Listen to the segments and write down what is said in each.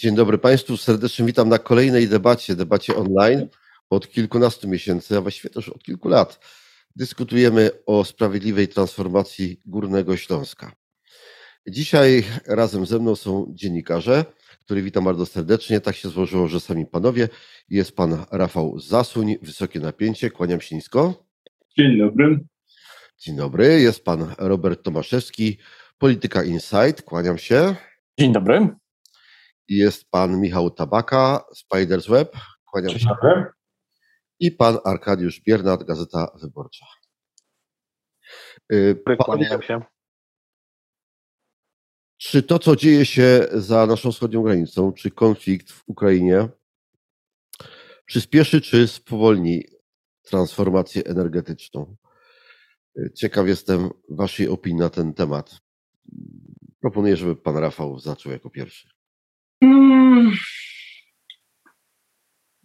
Dzień dobry Państwu, serdecznie witam na kolejnej debacie, debacie online. Od kilkunastu miesięcy, a właściwie też od kilku lat, dyskutujemy o sprawiedliwej transformacji Górnego Śląska. Dzisiaj razem ze mną są dziennikarze, których witam bardzo serdecznie. Tak się złożyło, że sami panowie. Jest pan Rafał Zasuń, Wysokie Napięcie, kłaniam się nisko. Dzień dobry. Dzień dobry, jest pan Robert Tomaszewski, Polityka Insight, kłaniam się. Dzień dobry. Jest pan Michał Tabaka, Spiders Web, kłaniam się. I pan Arkadiusz Biernat, Gazeta Wyborcza. Y, kłaniam się. Czy to, co dzieje się za naszą wschodnią granicą, czy konflikt w Ukrainie przyspieszy, czy spowolni transformację energetyczną? Ciekaw jestem Waszej opinii na ten temat. Proponuję, żeby Pan Rafał zaczął jako pierwszy. Hmm.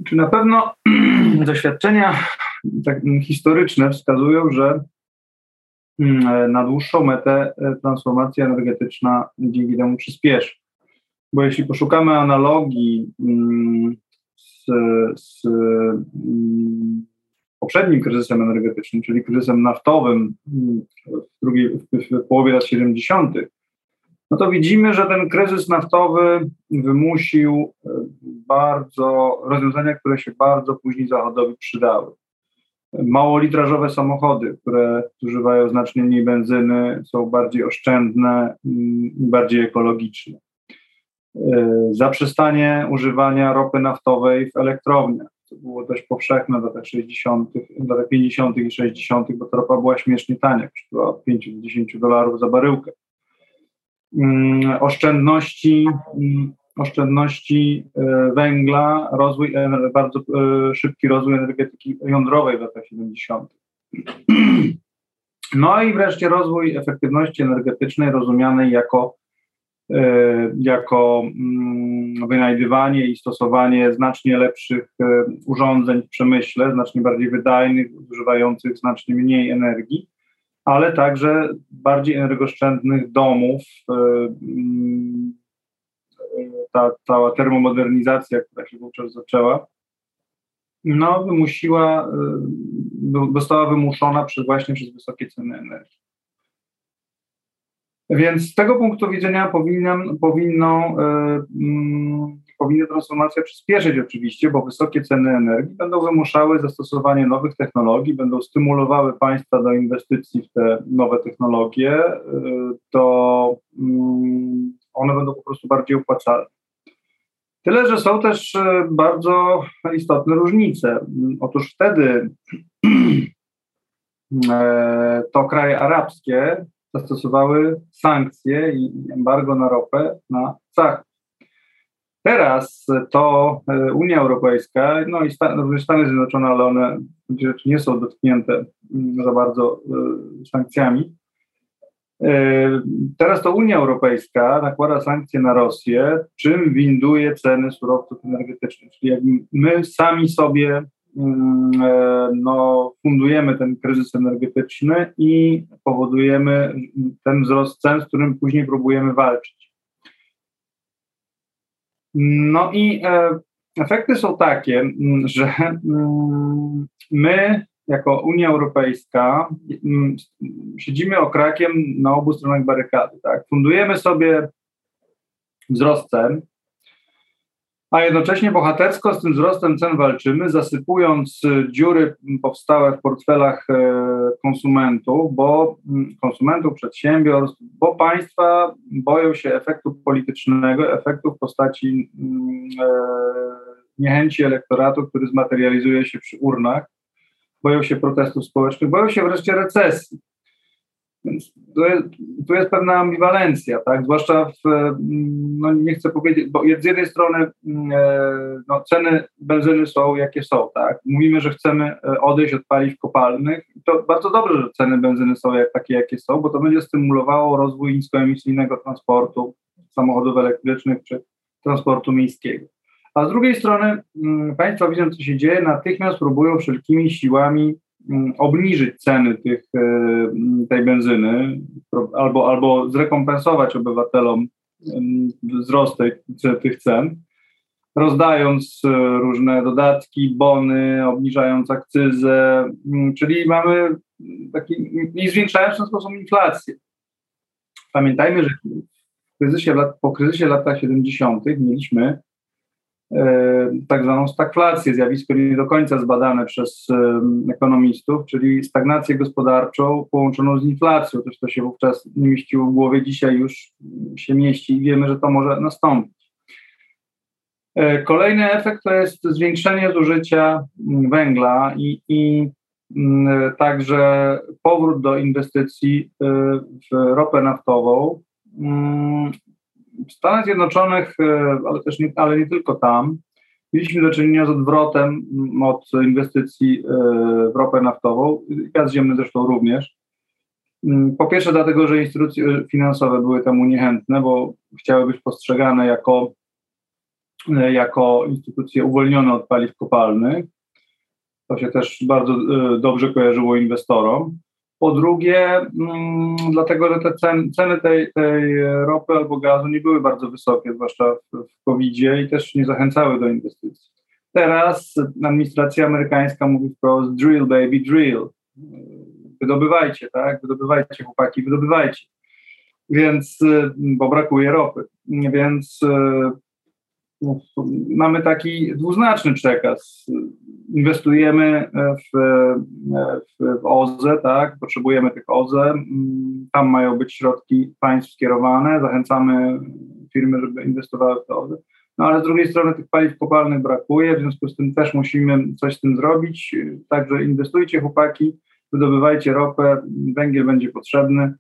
Czy na pewno doświadczenia tak, historyczne wskazują, że hmm, na dłuższą metę e, transformacja energetyczna dzięki temu przyspieszy. Bo jeśli poszukamy analogii hmm, z, z poprzednim kryzysem energetycznym, czyli kryzysem naftowym w, drugiej, w połowie lat 70., no to widzimy, że ten kryzys naftowy wymusił e, bardzo rozwiązania, które się bardzo później Zachodowi przydały. Małolitrażowe samochody, które zużywają znacznie mniej benzyny, są bardziej oszczędne i bardziej ekologiczne. E, zaprzestanie używania ropy naftowej w elektrowniach to było dość powszechne w latach 60., w latach 50. i 60., bo ta ropa była śmiesznie tania, kosztowała od 5 do 10 dolarów za baryłkę. Mm, oszczędności, mm, oszczędności e, węgla, rozwój, bardzo e, szybki rozwój energetyki jądrowej w latach 70. No i wreszcie rozwój efektywności energetycznej rozumianej jako E, jako mm, wynajdywanie i stosowanie znacznie lepszych urządzeń w przemyśle, znacznie bardziej wydajnych, zużywających znacznie mniej energii, ale także bardziej energooszczędnych domów. E, mm, ta cała termomodernizacja, która się wówczas zaczęła, no, wymusiła, została wymuszona przez, właśnie przez wysokie ceny energii. Więc z tego punktu widzenia powinno, powinno, yy, powinna transformacja przyspieszyć oczywiście, bo wysokie ceny energii będą wymuszały zastosowanie nowych technologii, będą stymulowały państwa do inwestycji w te nowe technologie, yy, to yy, one będą po prostu bardziej opłacalne. Tyle, że są też e, bardzo istotne różnice. Otóż wtedy e, to kraje arabskie zastosowały sankcje i embargo na ropę na Zachód. Teraz to e, Unia Europejska, no i Stany, Stany Zjednoczone, ale one nie są dotknięte mm, za bardzo e, sankcjami. E, teraz to Unia Europejska nakłada sankcje na Rosję, czym winduje ceny surowców energetycznych. Czyli my sami sobie Mm, no, fundujemy ten kryzys energetyczny i powodujemy ten wzrost cen, z którym później próbujemy walczyć. No i e, efekty są takie, że mm, my jako Unia Europejska siedzimy okrakiem na obu stronach barykady. Tak? Fundujemy sobie wzrost cen, a jednocześnie bohatersko z tym wzrostem cen walczymy, zasypując y, dziury powstałe w portfelach e, konsumentów, bo mm, konsumentów, przedsiębiorstw, bo państwa boją się efektu politycznego, efektu w postaci mm, e, niechęci elektoratu, który zmaterializuje się przy urnach, boją się protestów społecznych, boją się wreszcie recesji. Więc to jest, tu jest pewna ambiwalencja, tak? Zwłaszcza w, no nie chcę powiedzieć, bo z jednej strony mm, e, no, ceny benzyny są jakie są, tak? Mówimy, że chcemy e, odejść od paliw kopalnych. To bardzo dobrze, że ceny benzyny są jak, takie, jakie są, bo to będzie stymulowało rozwój niskoemisyjnego transportu, samochodów elektrycznych czy transportu miejskiego. A z drugiej strony mm, państwa widząc, co się dzieje, natychmiast próbują wszelkimi siłami Mm, obniżyć ceny tych, e, tej benzyny albo, albo zrekompensować obywatelom wzrost tej, tych cen. rozdając różne dodatki, bony, obniżając akcyzę, mm, czyli mamy taki, i zwiększając w ten sposób inflację. Pamiętajmy, że kryzysie po kryzysie lat 70. mieliśmy e, tak zwaną stagflację, zjawisko nie do końca zbadane przez e, ekonomistów, czyli stagnację gospodarczą połączoną z inflacją. Też to się wówczas nie mieściło w głowie, dzisiaj już się mieści i wiemy, że to może nastąpić. E, kolejny efekt to jest zwiększenie zużycia węgla i, i także powrót do inwestycji w ropę naftową, Mm, w Stanach Zjednoczonych, e, ale też nie, ale nie tylko tam, mieliśmy do czynienia z odwrotem od inwestycji e, w ropę naftową, gaz ziemny zresztą również. Mm, po pierwsze dlatego, że instytucje finansowe były temu niechętne, bo chciały być postrzegane jako, e, jako instytucje uwolnione od paliw kopalnych. To się też bardzo dobrze kojarzyło inwestorom. Po drugie, mm, dlatego, że te cen, ceny tej, tej ropy albo gazu nie były bardzo wysokie, zwłaszcza w, COVID-zie i też nie zachęcały do inwestycji. Teraz administracja amerykańska mówi wprost drill baby drill. Wydobywajcie, tak? Wydobywajcie chłopaki, wydobywajcie. Więc, bo brakuje ropy. Więc no, mamy taki dwuznaczny przekaz. Inwestujemy w, w, w OZE, tak? potrzebujemy tych OZE, tam mają być środki państw skierowane, zachęcamy firmy, żeby inwestowały w te OZE. No ale z drugiej strony tych paliw kopalnych brakuje, w związku z tym też musimy coś z tym zrobić. Także inwestujcie chłopaki, wydobywajcie ropę, węgiel będzie potrzebny.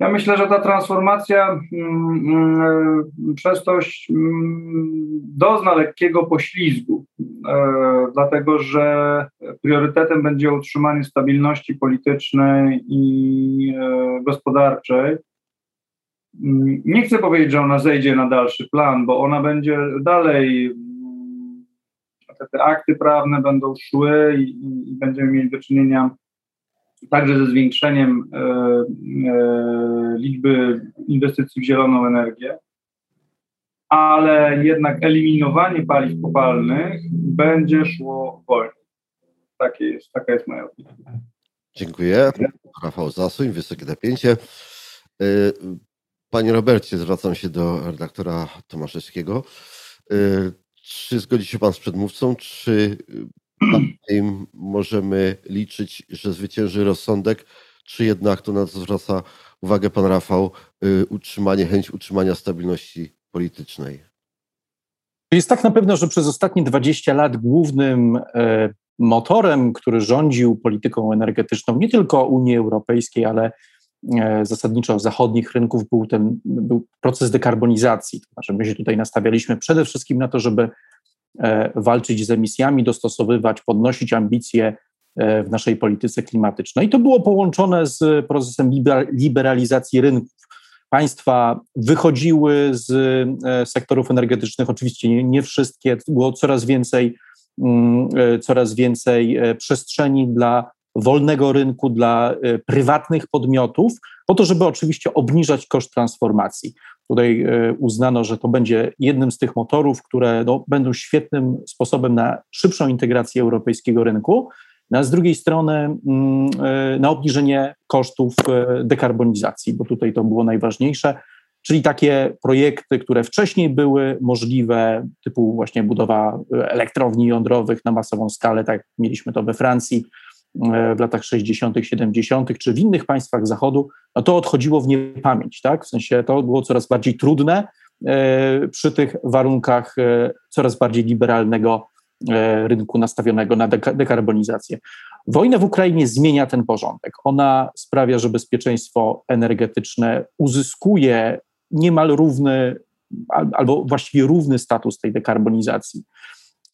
Ja myślę, że ta transformacja mm, mm, przez to mm, dozna lekkiego poślizgu, e, dlatego że priorytetem będzie utrzymanie stabilności politycznej i e, gospodarczej. Nie chcę powiedzieć, że ona zejdzie na dalszy plan, bo ona będzie dalej, te, te akty prawne będą szły i, i będziemy mieli do czynienia także ze zwiększeniem e, e, liczby inwestycji w zieloną energię, ale jednak eliminowanie paliw kopalnych będzie szło wolniej. Takie jest, taka jest moja opinia. Dziękuję. Rafał Zasuń, wysokie napięcie. E, panie Robercie, zwracam się do redaktora Tomaszewskiego. Czy zgodzi się Pan z przedmówcą, czy możemy liczyć, że zwycięży rozsądek, czy jednak to na co zwraca uwagę pan Rafał, y, utrzymanie, chęć utrzymania stabilności politycznej? Jest tak na pewno, że przez ostatnie 20 lat głównym e, motorem, który rządził polityką energetyczną nie tylko Unii Europejskiej, ale e, zasadniczo zachodnich rynków był ten był proces dekarbonizacji. To znaczy my się tutaj nastawialiśmy przede wszystkim na to, żeby walczyć z emisjami, dostosowywać, podnosić ambicje e, w naszej polityce klimatycznej. To było połączone z procesem liberalizacji rynków. Państwa wychodziły z e, sektorów energetycznych, oczywiście nie, nie wszystkie, było coraz więcej, mm, coraz więcej przestrzeni dla wolnego rynku, dla prywatnych podmiotów, po to, żeby oczywiście obniżać koszt transformacji. Tutaj e, uznano, że to będzie jednym z tych motorów, które no, będą świetnym sposobem na szybszą integrację europejskiego rynku, no, a z drugiej strony mm, e, na obniżenie kosztów e, dekarbonizacji, bo tutaj to było najważniejsze, czyli takie projekty, które wcześniej były możliwe, typu właśnie budowa elektrowni jądrowych na masową skalę, tak mieliśmy to we Francji, w latach 60., 70., czy w innych państwach Zachodu, no to odchodziło w niepamięć, tak? W sensie to było coraz bardziej trudne e, przy tych warunkach e, coraz bardziej liberalnego e, rynku nastawionego na dekarbonizację. Wojna w Ukrainie zmienia ten porządek. Ona sprawia, że bezpieczeństwo energetyczne uzyskuje niemal równy albo właściwie równy status tej dekarbonizacji.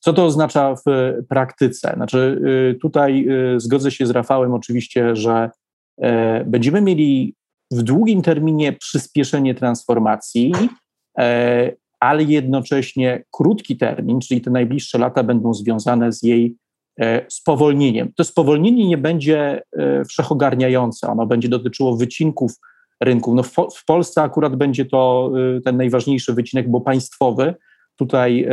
Co to oznacza w praktyce? Znaczy, y, tutaj y, zgodzę się z Rafałem oczywiście, że e, będziemy mieli w długim terminie przyspieszenie transformacji, e, ale jednocześnie krótki termin, czyli te najbliższe lata będą związane z jej e, spowolnieniem. To spowolnienie nie będzie wszechogarniające, ono będzie dotyczyło wycinków rynków. No w Polsce akurat będzie to ten najważniejszy wycinek, bo państwowy, tutaj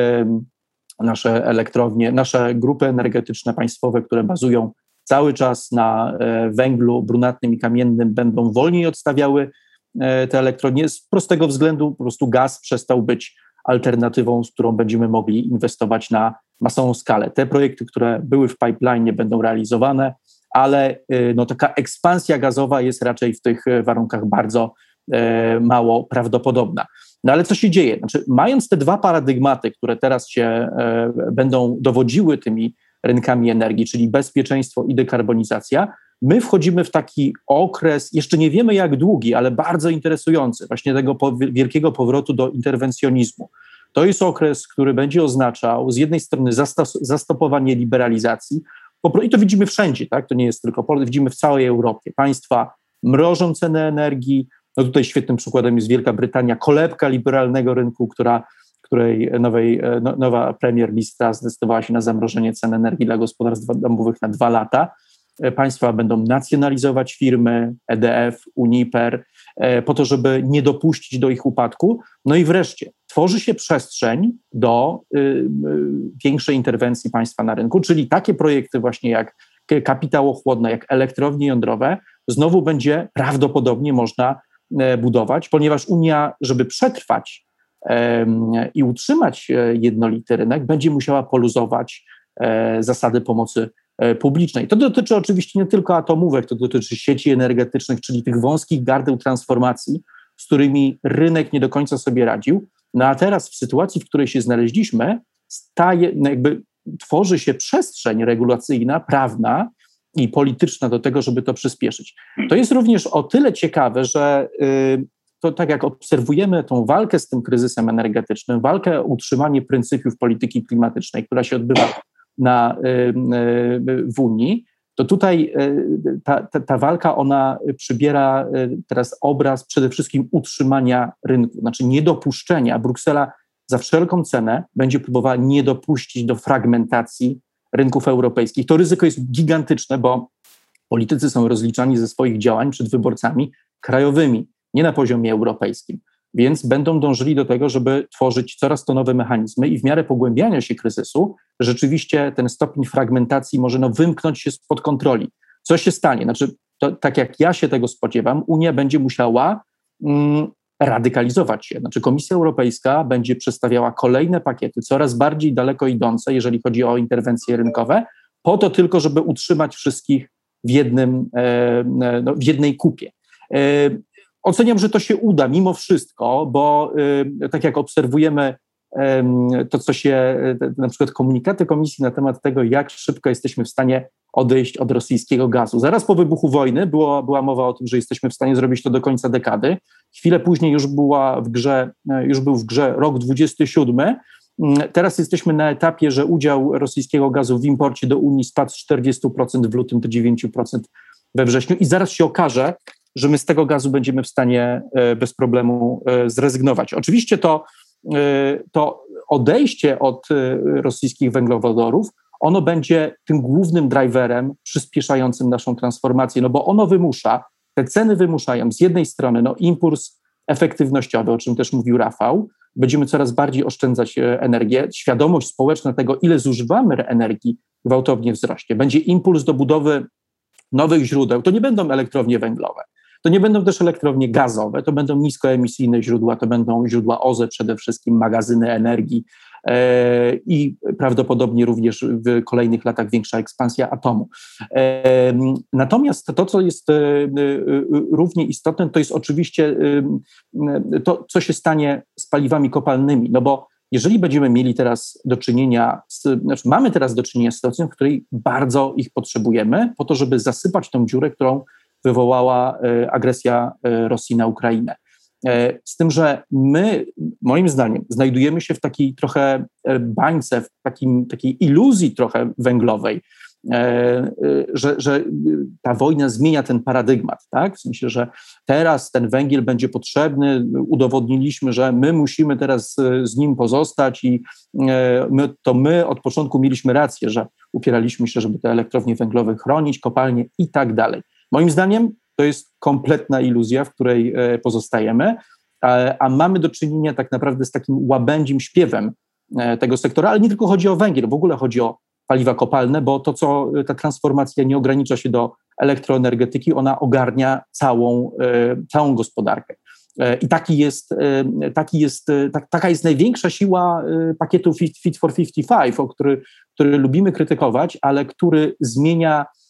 nasze elektrownie, nasze grupy energetyczne państwowe, które bazują cały czas na e, węglu brunatnym i kamiennym, będą wolniej odstawiały e, te elektrownie z prostego względu, po prostu gaz przestał być alternatywą, z którą będziemy mogli inwestować na masową skalę. Te projekty, które były w pipeline, będą realizowane, ale e, no, taka ekspansja gazowa jest raczej w tych warunkach bardzo mało prawdopodobna. No ale co się dzieje? Znaczy, mając te dwa paradygmaty, które teraz się e, będą dowodziły tymi rynkami energii, czyli bezpieczeństwo i dekarbonizacja, my wchodzimy w taki okres, jeszcze nie wiemy jak długi, ale bardzo interesujący, właśnie tego wielkiego powrotu do interwencjonizmu. To jest okres, który będzie oznaczał z jednej strony zastopowanie liberalizacji, i to widzimy wszędzie, tak? to nie jest tylko Polska, widzimy w całej Europie. Państwa mrożą ceny energii, no tutaj świetnym przykładem jest Wielka Brytania, kolebka liberalnego rynku, która, której nowej, e, no, nowa premier lista zdecydowała się na zamrożenie cen energii dla gospodarstw domowych na dwa lata. E, państwa będą nacjonalizować firmy EDF, Uniper, e, po to, żeby nie dopuścić do ich upadku. No i wreszcie tworzy się przestrzeń do y, y, większej interwencji państwa na rynku, czyli takie projekty właśnie jak kapitałochłodne, jak elektrownie jądrowe, znowu będzie prawdopodobnie można budować, ponieważ Unia, żeby przetrwać i utrzymać e, jednolity rynek, będzie musiała poluzować e, zasady pomocy publicznej. To dotyczy oczywiście nie tylko atomówek, to dotyczy sieci energetycznych, czyli tych wąskich gardeł transformacji, z którymi rynek nie do końca sobie radził. No a teraz w sytuacji, w której się znaleźliśmy, staje, jakby tworzy się przestrzeń regulacyjna, prawna, i polityczna do tego, żeby to przyspieszyć. To jest również o tyle ciekawe, że y, to tak jak obserwujemy tą walkę z tym kryzysem energetycznym, walkę o utrzymanie pryncypiów polityki klimatycznej, która się odbywa na, y, y, w Unii, to tutaj ta, ta, ta, walka, ona przybiera teraz obraz przede wszystkim utrzymania rynku, znaczy niedopuszczenia. Bruksela za wszelką cenę będzie próbowała nie dopuścić do fragmentacji rynków europejskich. To ryzyko jest gigantyczne, bo politycy są rozliczani ze swoich działań przed wyborcami krajowymi, nie na poziomie europejskim. Więc będą dążyli do tego, żeby tworzyć coraz to nowe mechanizmy i w miarę pogłębiania się kryzysu, rzeczywiście ten stopień fragmentacji może no, wymknąć się spod kontroli. Co się stanie? Znaczy, to, tak jak ja się tego spodziewam, Unia będzie musiała mm, radykalizować się. Znaczy Komisja Europejska będzie przedstawiała kolejne pakiety, coraz bardziej daleko idące, jeżeli chodzi o interwencje rynkowe, po to tylko, żeby utrzymać wszystkich w, jednym, e, e, no, w jednej kupie. E, oceniam, że to się uda mimo wszystko, bo tak jak obserwujemy to, co się, na przykład komunikaty komisji na temat tego, jak szybko jesteśmy w stanie odejść od rosyjskiego gazu. Zaraz po wybuchu wojny było, była mowa o tym, że jesteśmy w stanie zrobić to do końca dekady. Chwilę później już, była w grze, już był w grze rok 27. Mm, teraz jesteśmy na etapie, że udział rosyjskiego gazu w imporcie do Unii spadł z 40% w lutym do 9% we wrześniu i zaraz się okaże, że my z tego gazu będziemy w stanie e, bez problemu e, zrezygnować. Oczywiście to, e, to odejście od rosyjskich węglowodorów ono będzie tym głównym driverem przyspieszającym naszą transformację, no bo ono wymusza, te ceny wymuszają z jednej strony no, impuls efektywnościowy, o czym też mówił Rafał, będziemy coraz bardziej oszczędzać e, energię, świadomość społeczna tego, ile zużywamy energii, gwałtownie wzrośnie. Będzie impuls do budowy nowych źródeł. To nie będą elektrownie węglowe, to nie będą też elektrownie gazowe, to będą niskoemisyjne źródła, to będą źródła OZE przede wszystkim, magazyny energii, i prawdopodobnie również w kolejnych latach większa ekspansja atomu. E, natomiast to, co jest e, równie istotne, to jest oczywiście to, co się stanie z paliwami kopalnymi, no bo jeżeli będziemy mieli teraz do czynienia, z, znaczy mamy teraz do czynienia z sytuacją, w której bardzo ich potrzebujemy, po to, żeby zasypać tą dziurę, którą wywołała agresja Rosji na Ukrainę. E, z tym, że my, moim zdaniem, znajdujemy się w takiej trochę e, bańce, w takim, takiej iluzji trochę węglowej, e, że, że ta wojna zmienia ten paradygmat, tak? W sensie, że teraz ten węgiel będzie potrzebny, udowodniliśmy, że my musimy teraz z nim pozostać i my, to my od początku mieliśmy rację, że upieraliśmy się, żeby te elektrownie węglowe chronić, kopalnie i tak dalej. Moim zdaniem to jest kompletna iluzja, w której e, pozostajemy, a mamy do czynienia tak naprawdę z takim łabędzim śpiewem tego sektora, ale nie tylko chodzi o węgiel, w ogóle chodzi o paliwa kopalne, bo to, co ta transformacja nie ogranicza się do elektroenergetyki, ona ogarnia całą, całą gospodarkę. I taki jest, taki jest, tak, taka jest największa siła pakietu Fit, for 55, o który, który lubimy krytykować, ale który zmienia E,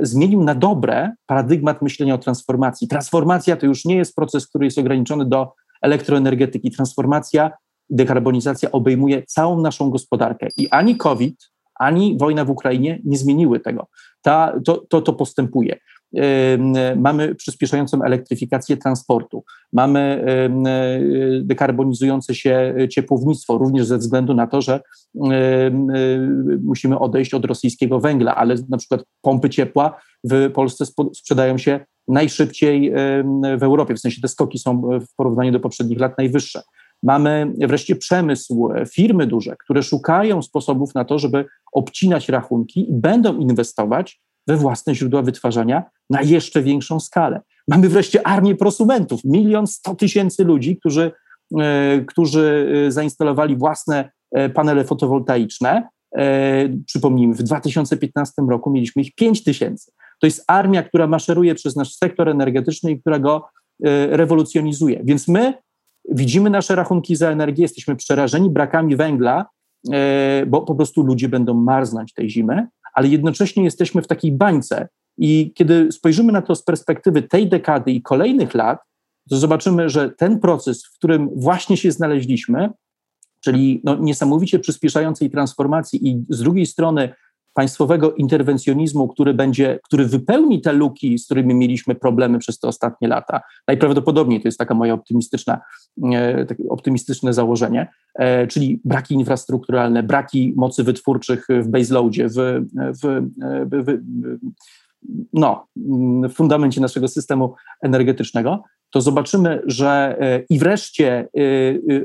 zmienił na dobre paradygmat myślenia o transformacji. Transformacja to już nie jest proces, który jest ograniczony do elektroenergetyki. Transformacja, dekarbonizacja obejmuje całą naszą gospodarkę i ani COVID, ani wojna w Ukrainie nie zmieniły tego. Ta, to, to, to postępuje mamy przyspieszającą elektryfikację transportu, mamy dekarbonizujące się ciepłownictwo, również ze względu na to, że musimy odejść od rosyjskiego węgla, ale na przykład pompy ciepła w Polsce sprzedają się najszybciej w Europie, w sensie te skoki są w porównaniu do poprzednich lat najwyższe. Mamy wreszcie przemysł, firmy duże, które szukają sposobów na to, żeby obcinać rachunki i będą inwestować we własne źródła wytwarzania na jeszcze większą skalę. Mamy wreszcie armię prosumentów, milion sto tysięcy ludzi, którzy, e, którzy e, zainstalowali własne e, panele fotowoltaiczne. Przypomnijmy, w 2015 roku mieliśmy ich 5 tysięcy. To jest armia, która maszeruje przez nasz sektor energetyczny i która go rewolucjonizuje. Więc my widzimy nasze rachunki za energię, jesteśmy przerażeni brakami węgla, bo po prostu ludzie będą marznąć tej zimy, ale jednocześnie jesteśmy w takiej bańce. I kiedy spojrzymy na to z perspektywy tej dekady i kolejnych lat, to zobaczymy, że ten proces, w którym właśnie się znaleźliśmy, czyli no, niesamowicie przyspieszającej transformacji i z drugiej strony państwowego interwencjonizmu, który będzie, który wypełni te luki, z którymi mieliśmy problemy przez te ostatnie lata. Najprawdopodobniej to jest taka moja optymistyczna, e, takie optymistyczne założenie, e, czyli braki infrastrukturalne, braki mocy wytwórczych w baseloadzie, w, w, w, w no, w fundamencie naszego systemu energetycznego, to zobaczymy, że e, i wreszcie e, e,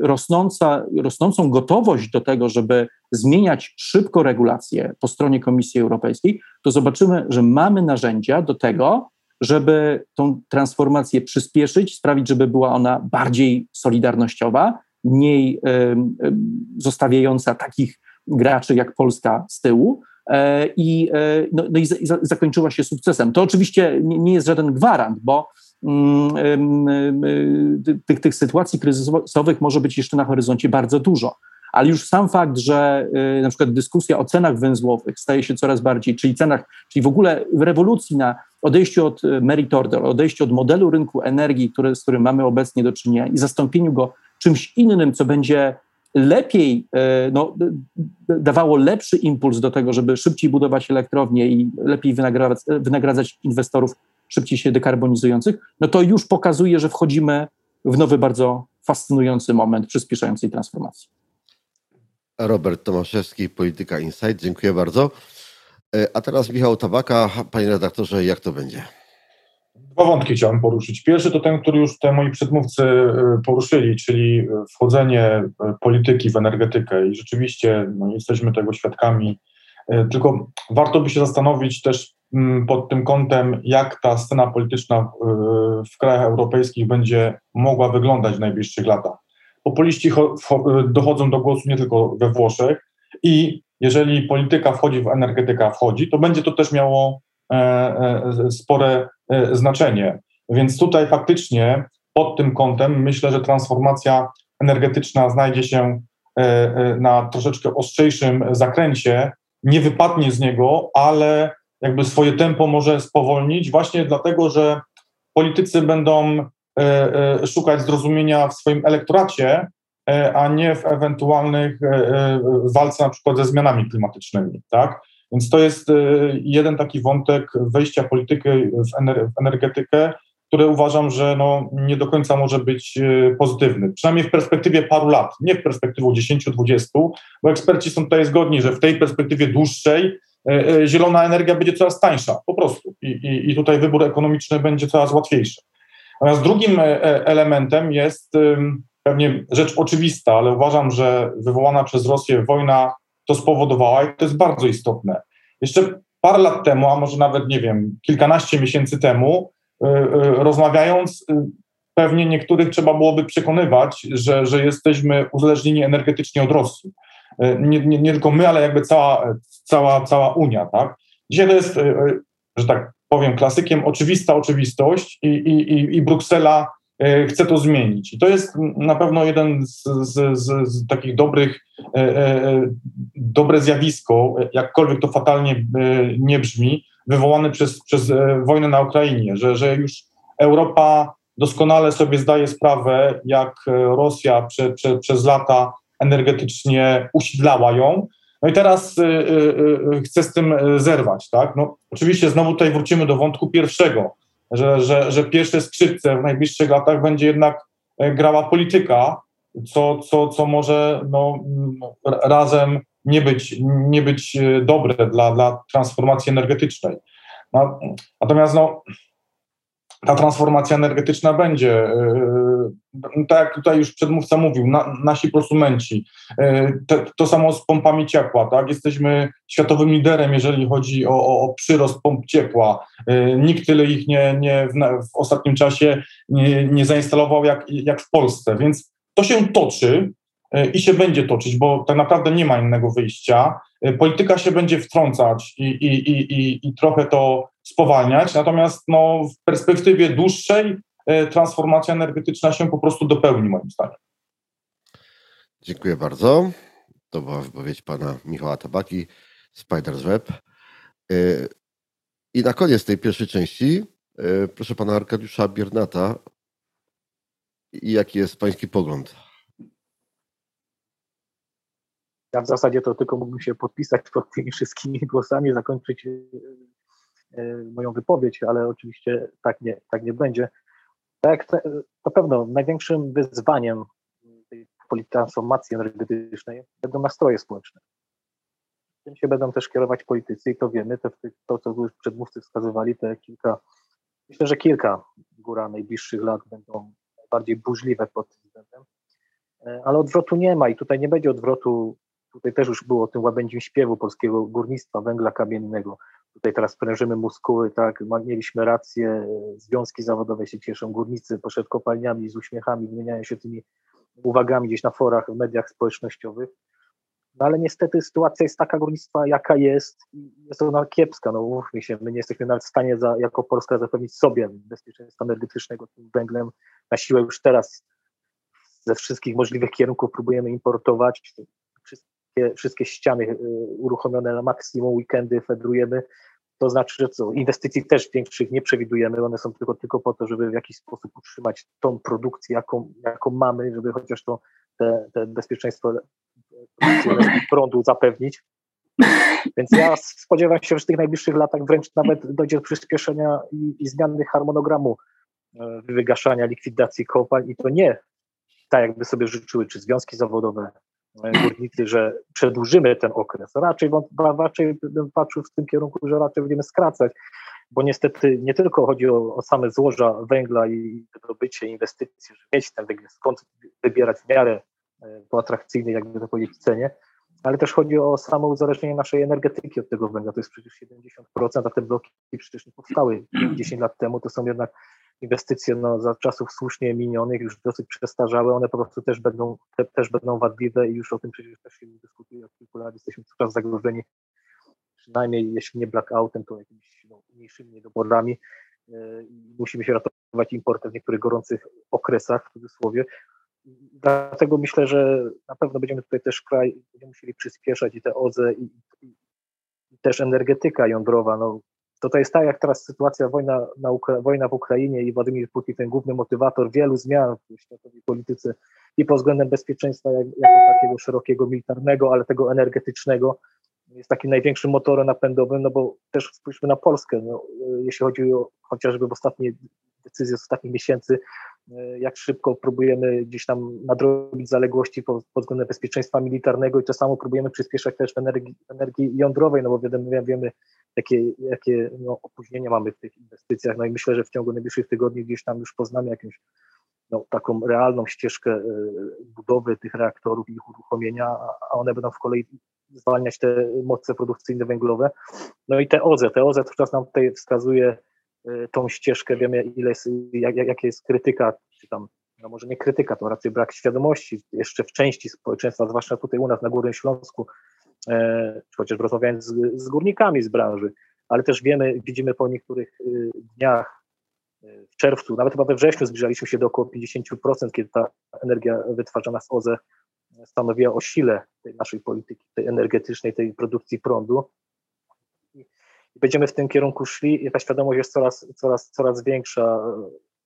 rosnąca, rosnącą gotowość do tego, żeby zmieniać szybko regulacje po stronie Komisji Europejskiej, to zobaczymy, że mamy narzędzia do tego, żeby tą transformację przyspieszyć, sprawić, żeby była ona bardziej solidarnościowa, mniej zostawiająca takich graczy jak Polska z tyłu, i, no, no i, zakończyła się sukcesem. To oczywiście nie jest żaden gwarant, bo tych, tych sytuacji kryzysowych może być jeszcze na horyzoncie bardzo dużo. Ale już sam fakt, że y, na przykład dyskusja o cenach węzłowych staje się coraz bardziej, czyli cenach, czyli w ogóle w rewolucji na odejściu od y, merit order, odejściu od modelu rynku energii, który, z którym mamy obecnie do czynienia i zastąpieniu go czymś innym, co będzie lepiej, y, no, dawało lepszy impuls do tego, żeby szybciej budować elektrownie i lepiej wynagradzać, wynagradzać inwestorów szybciej się dekarbonizujących, no to już pokazuje, że wchodzimy w nowy, bardzo fascynujący moment przyspieszającej transformacji. Robert Tomaszewski, Polityka Insight. Dziękuję bardzo. E, a teraz Michał Tabaka. Panie redaktorze, jak to będzie? Dwa wątki chciałem poruszyć. Pierwszy to ten, który już te moi przedmówcy e, poruszyli, czyli wchodzenie e, polityki w energetykę i rzeczywiście no, jesteśmy tego świadkami. Tylko warto by się zastanowić też pod tym kątem, jak ta scena polityczna w krajach europejskich będzie mogła wyglądać w najbliższych latach. Populiści dochodzą do głosu nie tylko we Włoszech i jeżeli polityka wchodzi w energetykę, wchodzi, to będzie to też miało e, e, spore e, znaczenie. Więc tutaj faktycznie pod tym kątem myślę, że transformacja energetyczna znajdzie się na troszeczkę ostrzejszym zakręcie, nie wypadnie z niego, ale jakby swoje tempo może spowolnić, właśnie dlatego, że politycy będą e, e, szukać zrozumienia w swoim elektoracie, e, a nie w ewentualnych walce na przykład ze zmianami klimatycznymi, tak? Więc to jest jeden taki wątek wejścia polityki w energetykę, który uważam, że no nie do końca może być pozytywny, przynajmniej w perspektywie paru lat, nie w perspektywie 10-20, bo eksperci są tutaj zgodni, że w tej perspektywie dłuższej zielona energia będzie coraz tańsza, po prostu. I, i, i tutaj wybór ekonomiczny będzie coraz łatwiejszy. Natomiast drugim e, elementem jest pewnie rzecz oczywista, ale uważam, że wywołana przez Rosję wojna to spowodowała i to jest bardzo istotne. Jeszcze parę lat temu, a może nawet, nie wiem, kilkanaście miesięcy temu, rozmawiając, pewnie niektórych trzeba byłoby przekonywać, że, że jesteśmy uzależnieni energetycznie od Rosji. Nie, nie, nie tylko my, ale jakby cała, cała, cała Unia, tak? Dzisiaj to jest, że tak powiem klasykiem, oczywista oczywistość i, i, i Bruksela chce to zmienić. I to jest na pewno jeden z, z, z, z takich dobrych, dobre zjawisko, jakkolwiek to fatalnie nie brzmi, wywołany przez, przez wojnę na Ukrainie, że, że już Europa doskonale sobie zdaje sprawę, jak Rosja prze, prze, przez lata energetycznie usidlała ją. No i teraz y, y, y, z tym zerwać, tak? No, oczywiście znowu tutaj wrócimy do wątku pierwszego, że, że, że pierwsze skrzypce w najbliższych latach będzie jednak e, grała polityka, co, co, co może no, razem nie być, nie być e, dobre dla, dla transformacji energetycznej. No, natomiast no, ta transformacja energetyczna będzie. Yy, tak jak tutaj już przedmówca mówił, na, nasi prosumenci, yy, to samo z pompami ciepła, tak? Jesteśmy światowym liderem, jeżeli chodzi o, o, o przyrost pomp ciepła. Yy, nikt tyle ich nie, nie w, w ostatnim czasie nie, nie zainstalował jak, jak w Polsce, więc to się toczy i się będzie toczyć, bo tak naprawdę nie ma innego wyjścia. Polityka się będzie wtrącać i, i, i, i, i trochę to spowalniać, natomiast no, w perspektywie dłuższej e, transformacja energetyczna się po prostu dopełni, moim zdaniem. Dziękuję bardzo. To była wypowiedź pana Michała Tabaki, Spiders Web. E, I na koniec tej pierwszej części e, proszę pana Arkadiusza Biernata. Jaki jest pański pogląd? Ja w zasadzie to tylko mógłbym się podpisać pod tymi wszystkimi głosami, zakończyć moją wypowiedź, ale oczywiście tak nie, tak nie będzie. Tak, na pewno największym wyzwaniem tej transformacji energetycznej będą nastroje społeczne. Tym się będą też kierować politycy i to wiemy, to, to co już przedmówcy wskazywali, te kilka, myślę, że kilka góra najbliższych lat będą bardziej burzliwe pod tym względem, e, ale odwrotu nie ma i tutaj nie będzie odwrotu, tutaj też już było o tym łabędzim śpiewu polskiego górnictwa węgla kamiennego tutaj teraz prężymy muskuły, tak, mieliśmy rację, związki zawodowe się cieszą, górnicy poszedł kopalniami z uśmiechami, wymieniają się tymi uwagami gdzieś na forach, w mediach społecznościowych. No ale niestety sytuacja jest taka górnictwa, jaka jest i jest ona kiepska, no mówmy się, my nie jesteśmy nawet w stanie za, jako Polska zapewnić sobie bezpieczeństwa energetycznego tym węglem. Na siłę już teraz ze wszystkich możliwych kierunków próbujemy importować wszystkie, wszystkie ściany y, uruchomione na maksimum, weekendy fedrujemy, to znaczy, że co, inwestycji też większych nie przewidujemy, one są tylko, tylko po to, żeby w jakiś sposób utrzymać tą produkcję, jaką, jaką mamy, żeby chociaż to te, te bezpieczeństwo prądu zapewnić. Więc ja spodziewam się, że w tych najbliższych latach wręcz nawet dojdzie do przyspieszenia i, i zmiany harmonogramu e, wygaszania, likwidacji kopalń. I to nie tak, jakby sobie życzyły czy związki zawodowe, górnicy, że przedłużymy ten okres. Raczej, raczej bym patrzył w tym kierunku, że raczej będziemy skracać, bo niestety nie tylko chodzi o, o same złoża węgla i wydobycie inwestycji, żeby mieć ten węgiel, skąd wybierać w miarę e, po atrakcyjnej, jakby to powiedzieć, cenie, ale też chodzi o samo uzależnienie naszej energetyki od tego węgla. To jest przecież 70%, a te bloki przecież nie powstały 10 lat temu. To są jednak inwestycje no, za czasów słusznie minionych, już dosyć przestarzałe, one po prostu też będą, te, też będą wadliwe i już o tym przecież też się dyskutuje od kilku lat. Jesteśmy czas zagrożeni, przynajmniej jeśli nie blackoutem, to jakimiś no, mniejszymi niedoborami. Yy, musimy się ratować importem w niektórych gorących okresach, w cudzysłowie. Dlatego myślę, że na pewno będziemy tutaj też kraj, będziemy musieli przyspieszać i te OZE i, i, i też energetyka jądrowa. No, to to jest tak, jak teraz sytuacja, wojna, na Ukra wojna w Ukrainie i Władimir Putin, ten główny motywator wielu zmian w światowej polityce i pod względem bezpieczeństwa jak, jako takiego szerokiego militarnego, ale tego energetycznego, jest takim największym motorem napędowym, no bo też spójrzmy na Polskę, no, jeśli chodzi o chociażby w ostatnie decyzje z ostatnich miesięcy, E, jak szybko próbujemy gdzieś tam nadrobić zaległości pod, pod względem bezpieczeństwa militarnego i to samo próbujemy przyspieszać też w energii, energii jądrowej, no bo wiemy, wiemy jakie, jakie no, opóźnienia mamy w tych inwestycjach, no i myślę, że w ciągu najbliższych tygodni gdzieś tam już poznamy jakąś no, taką realną ścieżkę e, budowy tych reaktorów i ich uruchomienia, a one będą w kolei zwalniać te moce produkcyjne węglowe. No i te OZE, te OZE cały czas nam tutaj wskazuje tą ścieżkę, wiemy ile jest, jak, jakie jest krytyka, czy tam no może nie krytyka, to raczej brak świadomości jeszcze w części społeczeństwa, zwłaszcza tutaj u nas na Górnym Śląsku, e, chociaż rozmawiając z, z górnikami z branży, ale też wiemy, widzimy po niektórych y, dniach y, w czerwcu, nawet chyba we wrześniu zbliżaliśmy się do około 50%, kiedy ta energia wytwarzana z OZE stanowiła o sile tej naszej polityki, tej energetycznej, tej produkcji prądu. Będziemy w tym kierunku szli i ta świadomość jest coraz, coraz, coraz większa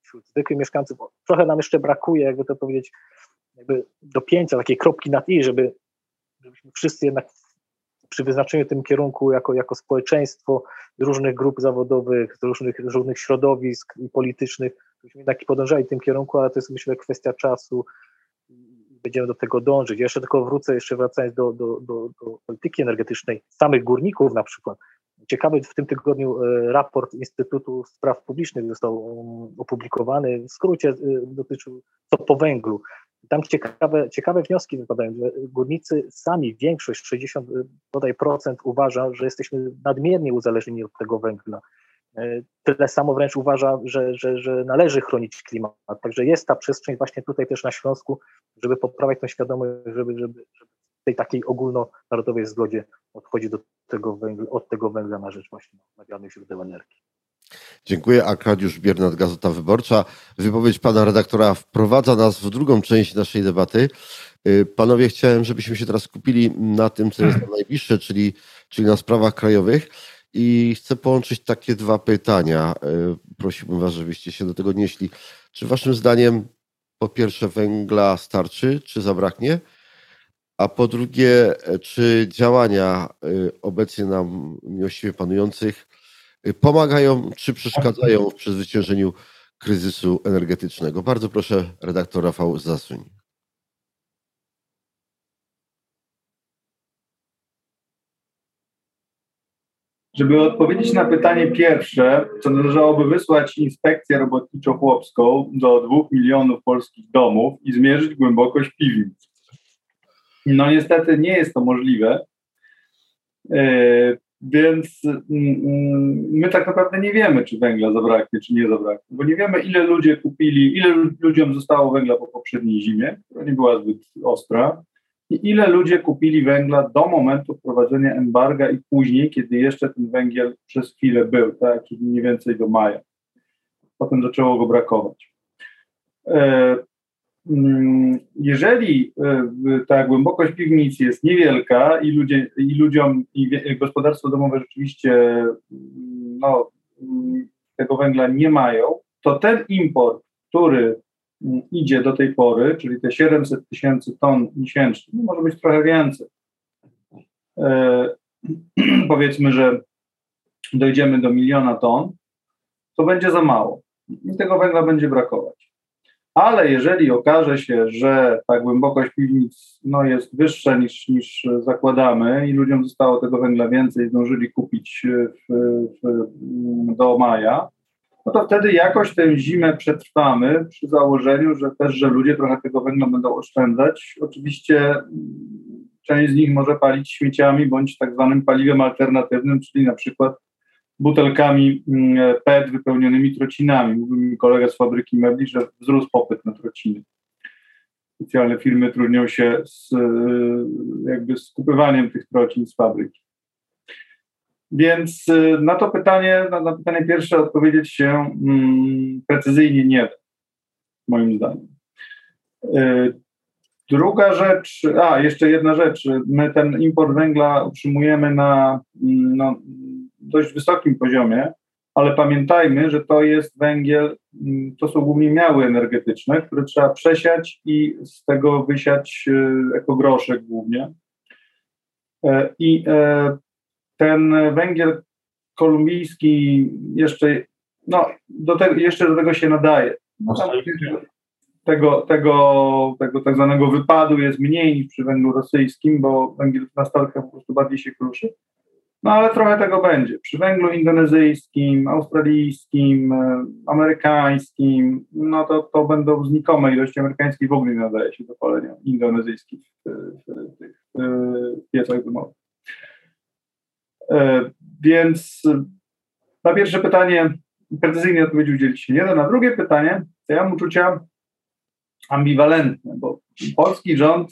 wśród zwykłych mieszkańców. Trochę nam jeszcze brakuje, jakby to powiedzieć, jakby dopięcia, takiej kropki nad i, żeby, żebyśmy wszyscy jednak przy wyznaczeniu tym kierunku jako, jako społeczeństwo z różnych grup zawodowych, z różnych, różnych środowisk i politycznych, żebyśmy jednak podążali w tym kierunku, ale to jest myślę kwestia czasu i będziemy do tego dążyć. Jeszcze tylko wrócę, jeszcze wracając do, do, do, do polityki energetycznej, samych górników na przykład. Ciekawy w tym tygodniu e, raport Instytutu Spraw Publicznych został um, opublikowany. W skrócie e, dotyczył co po węglu. Tam ciekawe, ciekawe wnioski wypadają. Górnicy sami, większość, 60 bodaj procent uważa, że jesteśmy nadmiernie uzależnieni od tego węgla. E, tyle samo wręcz uważa, że, że, że należy chronić klimat. Także jest ta przestrzeń właśnie tutaj też na Śląsku, żeby poprawiać tą świadomość, żeby, żeby, żeby tej takiej ogólnonarodowej zgodzie odchodzić do tego węgla, od tego węgla na rzecz właśnie odnawialnych źródeł energii. Dziękuję. Arkadiusz Biernat, Gazeta Wyborcza. Wypowiedź pana redaktora wprowadza nas w drugą część naszej debaty. Y, panowie, chciałem, żebyśmy się teraz skupili na tym, co jest najbliższe, czyli, czyli na sprawach krajowych. I chcę połączyć takie dwa pytania. Y, prosiłbym was, żebyście się do tego odnieśli. Czy waszym zdaniem po pierwsze węgla starczy, czy zabraknie? A po drugie, czy działania y, obecnie nam miłościwie panujących pomagają czy przeszkadzają w przezwyciężeniu kryzysu energetycznego. Bardzo proszę redaktor Rafał Zasuń. Żeby odpowiedzieć na pytanie pierwsze, to należałoby wysłać inspekcję robotniczo-chłopską do dwóch milionów polskich domów i zmierzyć głębokość piwnic. No niestety nie jest to możliwe. E, więc mm, mm, my tak naprawdę nie wiemy, czy węgla zabraknie, czy nie zabraknie, bo nie wiemy, ile ludzie kupili, ile ludziom zostało węgla po poprzedniej zimie, która nie była zbyt ostra, i ile ludzie kupili węgla do momentu wprowadzenia embarga i później, kiedy jeszcze ten węgiel przez chwilę był, tak, czyli mniej więcej do maja. Potem zaczęło go brakować. Mm, jeżeli e, ta głębokość piwnic jest niewielka i, ludzie, i ludziom, i gospodarstwo domowe rzeczywiście mm, no, mm, tego węgla nie mają, to ten import, który idzie do tej pory, czyli te 700 tysięcy ton miesięcznie, no może być trochę więcej. E, powiedzmy, że dojdziemy do miliona ton, to będzie za mało. I tego węgla będzie brakować ale jeżeli okaże się, że ta głębokość piwnic no, jest wyższa niż, niż zakładamy i ludziom zostało tego węgla więcej, zdążyli kupić w, w, do maja, no to wtedy jakoś tę zimę przetrwamy przy założeniu, że też, że ludzie trochę tego węgla będą oszczędzać. Oczywiście część z nich może palić śmieciami bądź tak zwanym paliwem alternatywnym, czyli na przykład butelkami mm, PET wypełnionymi trocinami. Mówił mi kolega z fabryki mebli, że wzrósł popyt na trociny. Specjalne firmy trudnią się z, e, jakby skupywaniem tych trocin z fabryki. Więc e, na to pytanie, na, na pytanie pierwsze odpowiedzieć się mm, precyzyjnie nie moim zdaniem. E, druga rzecz, a jeszcze jedna rzecz, my ten import węgla utrzymujemy na mm, no, dość wysokim poziomie, ale pamiętajmy, że to jest węgiel, mm, to są głównie miały energetyczne, które trzeba przesiać i z tego wysiać e, ekogroszek głównie. E, I e, ten węgiel kolumbijski jeszcze, no, do tego, jeszcze do tego się nadaje. No, tego, tego, tego tak zwanego wypadu jest mniej niż przy węglu rosyjskim, bo węgiel na stalkę po prostu bardziej się kruszy. No ale trochę tego będzie. Przy węglu indonezyjskim, australijskim, e, amerykańskim, no to, to będą znikome ilości amerykańskiej w ogóle nie nadaje się do palenia indonezyjskich w, tych piecach domowych. E, więc na pierwsze pytanie precyzyjnie odpowiedzi udzielić się nie da. Na drugie pytanie, to ja mam uczucia, ambiwalentne, bo polski rząd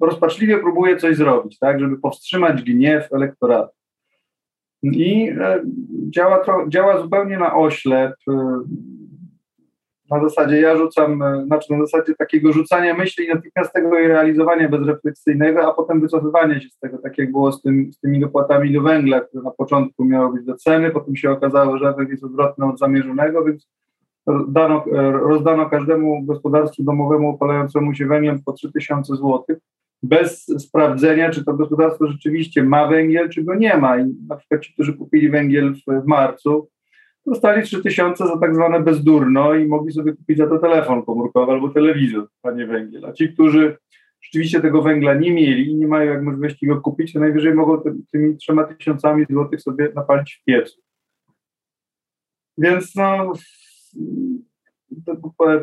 rozpaczliwie próbuje coś zrobić, tak, żeby powstrzymać gniew elektoratu. I działa, działa zupełnie na oślep, na zasadzie ja rzucam, e, znaczy na zasadzie takiego rzucania myśli i natychmiastowego jej realizowania bezrefleksyjnego, a potem wycofywania się z tego, tak jak było z, tym, z tymi dopłatami do węgla, które na początku miały być do ceny, potem się okazało, że efekt jest odwrotny od zamierzonego, więc dano, e, rozdano każdemu gospodarstwu domowemu opalającemu się węglem po 3000 zł, bez sprawdzenia, czy to gospodarstwo rzeczywiście ma węgiel, czy go nie ma. I na przykład ci, którzy kupili węgiel w, marcu, dostali 3000 za tak zwane bezdurno i mogli sobie kupić za to telefon komórkowy albo telewizor, panie węgiel. A ci, którzy rzeczywiście tego węgla nie mieli i nie mają jak możliwości go kupić, to najwyżej mogą tymi trzema tysiącami złotych sobie napalić w piecu. Więc no,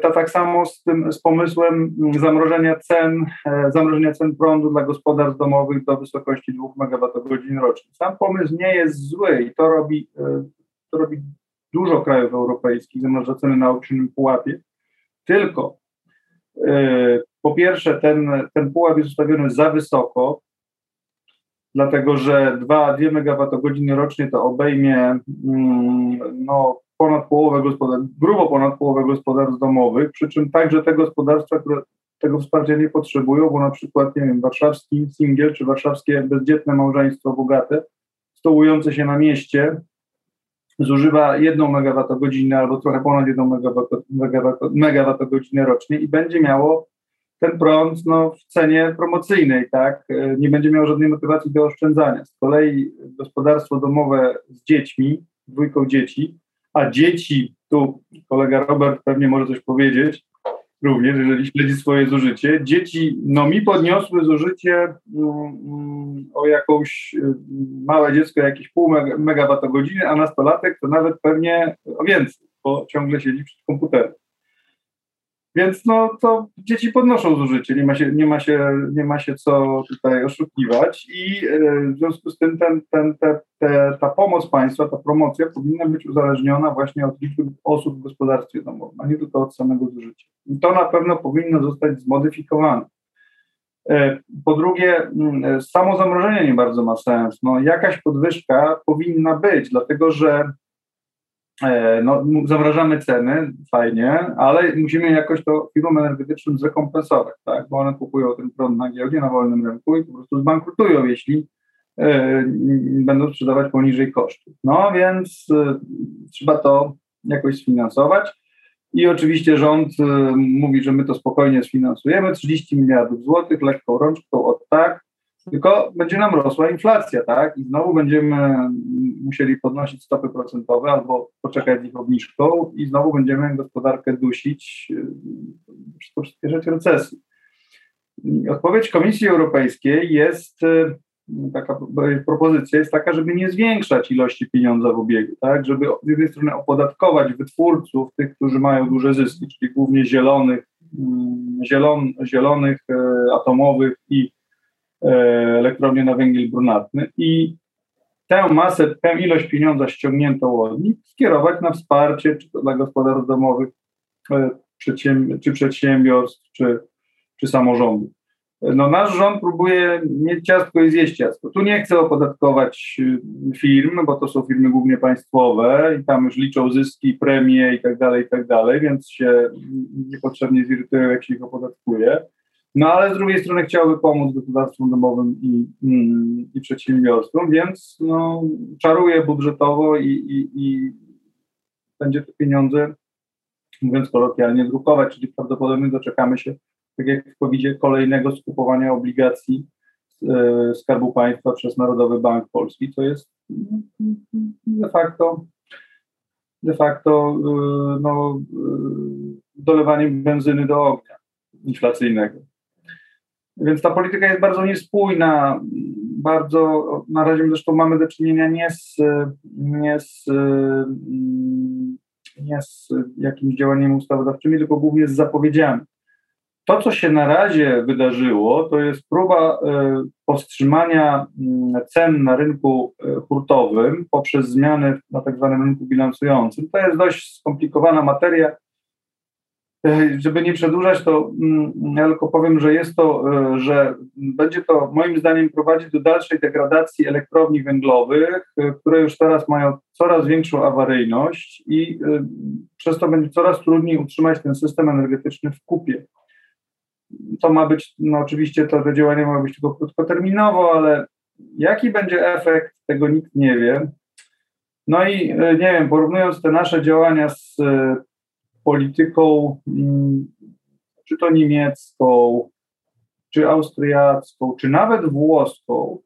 to, tak samo z tym z pomysłem zamrożenia cen, e, zamrożenia cen prądu dla gospodarstw domowych do wysokości 2 MWh rocznie. Sam pomysł nie jest zły i to robi, e, to robi dużo krajów europejskich zamraża ceny na określonym pułapie, tylko yy, po pierwsze ten, ten pułap jest ustawiony za wysoko, dlatego że 2, 2 MWh rocznie to obejmie yy, no, ponad połowę gospodarstw, grubo ponad połowę gospodarstw domowych, przy czym także te gospodarstwa, które tego wsparcia nie potrzebują, bo na przykład, nie wiem, warszawski singiel czy warszawskie bezdzietne małżeństwo bogate, stołujące się na mieście, zużywa 1 MWh albo trochę ponad 1 MWh rocznie i będzie miało ten prąd no, w cenie promocyjnej, tak? E, nie będzie miało żadnej motywacji do oszczędzania. Z kolei gospodarstwo domowe z dziećmi, dwójką dzieci, a dzieci, tu kolega Robert pewnie może coś powiedzieć, również, jeżeli śledzi swoje zużycie. Dzieci, no mi podniosły zużycie um, o jakąś um, małe dziecko, jakieś pół megawattogodziny, a nastolatek to nawet pewnie o więcej, bo ciągle siedzi przed komputerem. Więc no to dzieci podnoszą zużycie, nie ma się, nie ma się, nie ma się co tutaj oszukiwać i e, w związku z tym ten, ten, te, te, ta pomoc państwa, ta promocja powinna być uzależniona właśnie od liczby osób w gospodarstwie domowym, a nie tylko od samego zużycia. I to na pewno powinno zostać zmodyfikowane. E, po drugie, mm, samo zamrożenie nie bardzo ma sens. No, jakaś podwyżka powinna być, dlatego że E, no, zamrażamy ceny, fajnie, ale musimy jakoś to firmom energetycznym zrekompensować, tak? bo one kupują ten prąd na giełdzie, na wolnym rynku i po prostu zbankrutują, jeśli e, będą sprzedawać poniżej kosztów. No więc e, trzeba to jakoś sfinansować. I oczywiście rząd mówi, że my to spokojnie sfinansujemy, 30 miliardów złotych, lekką rączką, od tak, tylko będzie nam rosła inflacja, tak? I znowu będziemy musieli podnosić stopy procentowe albo poczekać z ich obniżką i znowu będziemy gospodarkę dusić, to przyspieszać recesji. Odpowiedź Komisji Europejskiej jest y, taka propozycja jest taka, żeby nie zwiększać ilości pieniądza w obiegu, tak? Żeby z jednej strony opodatkować wytwórców, tych, którzy mają duże zyski, czyli głównie zielonych, mm, zielon, zielonych, e, atomowych i E, elektrownię na węgiel brunatny i tę masę, tę ilość pieniądza ściągniętą od nich skierować na wsparcie czy to dla gospodarstw domowych, e, czy przedsiębiorstw, czy, czy samorządów. No, nasz rząd próbuje mieć ciastko i zjeść ciastko. Tu nie chce opodatkować y, firm, bo to są firmy głównie państwowe i tam już liczą zyski, premie i tak dalej, i tak dalej, więc się niepotrzebnie zirytują, jak się ich opodatkuje. No ale z drugiej strony chciałby pomóc gospodarstwom domowym i, i przedsiębiorstwom, więc no, czaruje budżetowo i, i, i będzie te pieniądze, mówiąc kolokwialnie, drukować, czyli prawdopodobnie doczekamy się, tak jak w covid kolejnego skupowania obligacji e, Skarbu Państwa przez Narodowy Bank Polski, co jest de facto de facto e, no, e, dolewaniem benzyny do ognia inflacyjnego. Więc ta polityka jest bardzo niespójna, bardzo, na razie zresztą mamy do czynienia nie z, nie z, nie z jakimś działaniem ustawodawczymi, tylko głównie z zapowiedziami. To, co się na razie wydarzyło, to jest próba e, powstrzymania mm, cen na rynku e, hurtowym poprzez zmiany na tak zwanym rynku bilansującym. To jest dość skomplikowana materia żeby nie przedłużać, to mm, ja tylko powiem, że jest to, e, że będzie to moim zdaniem prowadzić do dalszej degradacji elektrowni węglowych, e, które już teraz mają coraz większą awaryjność i przez to będzie coraz trudniej utrzymać ten system energetyczny w kupie. To ma być, no oczywiście to, to działanie ma być tylko krótkoterminowo, ale jaki będzie efekt, tego nikt nie wie. No i nie wiem, porównując te nasze działania z polityką, mm, czy to niemiecką, czy austriacką, czy nawet włoską,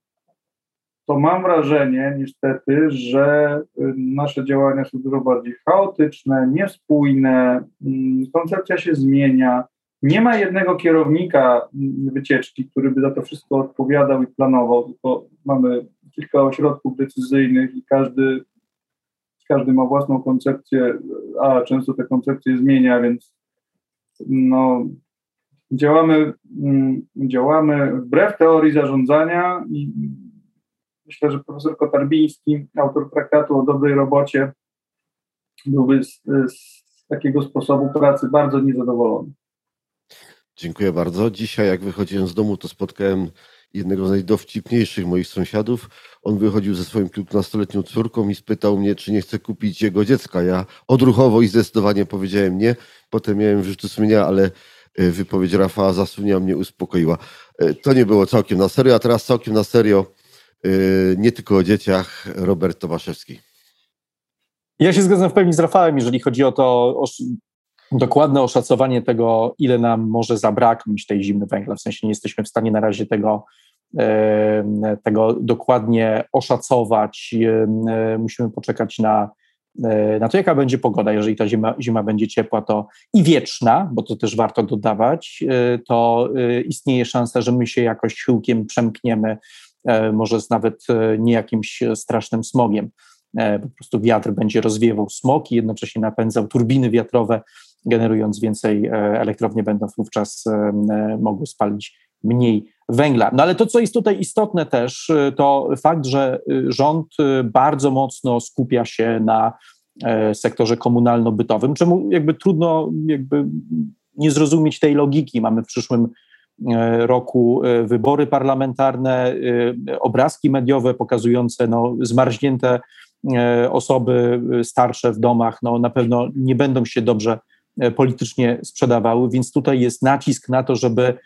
to mam wrażenie niestety, że y, nasze działania są dużo bardziej chaotyczne, niespójne, mm, koncepcja się zmienia. Nie ma jednego kierownika mm, wycieczki, który by za to wszystko odpowiadał i planował, tylko mamy kilka ośrodków decyzyjnych i każdy każdy ma własną koncepcję, a często te koncepcje zmienia, więc no, działamy, mm, działamy wbrew teorii zarządzania i myślę, że profesor Kotarbiński, autor traktatu o dobrej robocie, byłby z, z takiego sposobu pracy bardzo niezadowolony. Dziękuję bardzo. Dzisiaj, jak wychodziłem z domu, to spotkałem jednego z najdowcipniejszych moich sąsiadów. On wychodził ze swoją kilkunastoletnią córką i spytał mnie, czy nie chcę kupić jego dziecka. Ja odruchowo i zdecydowanie powiedziałem nie. Potem miałem wyrzuty sumienia, ale e, wypowiedź Rafała Zasunia mnie uspokoiła. E, to nie było całkiem na serio, a teraz całkiem na serio, e, nie tylko o dzieciach, Robert Tomaszewski. Ja się zgadzam w pełni z Rafałem, jeżeli chodzi o to o dokładne oszacowanie tego, ile nam może zabraknąć tej zimy węgla. W sensie nie jesteśmy w stanie na razie tego, tego dokładnie oszacować. Musimy poczekać na, na to, jaka będzie pogoda. Jeżeli ta zima, zima będzie ciepła to i wieczna, bo to też warto dodawać, e, to e, istnieje szansa, że my się jakoś chyłkiem przemkniemy, e, może z nawet nie jakimś strasznym smogiem. Po prostu wiatr będzie rozwiewał smog i jednocześnie napędzał turbiny wiatrowe, generując więcej elektrownie, będą wówczas mogły spalić mniej węgla. No ale to, co jest tutaj istotne też, to fakt, że rząd bardzo mocno skupia się na sektorze komunalno-bytowym, czemu jakby trudno jakby nie zrozumieć tej logiki. Mamy w przyszłym roku wybory parlamentarne, obrazki mediowe pokazujące no, zmarznięte osoby starsze w domach, no, na pewno nie będą się dobrze E, politycznie sprzedawały, więc tutaj jest nacisk na to, żeby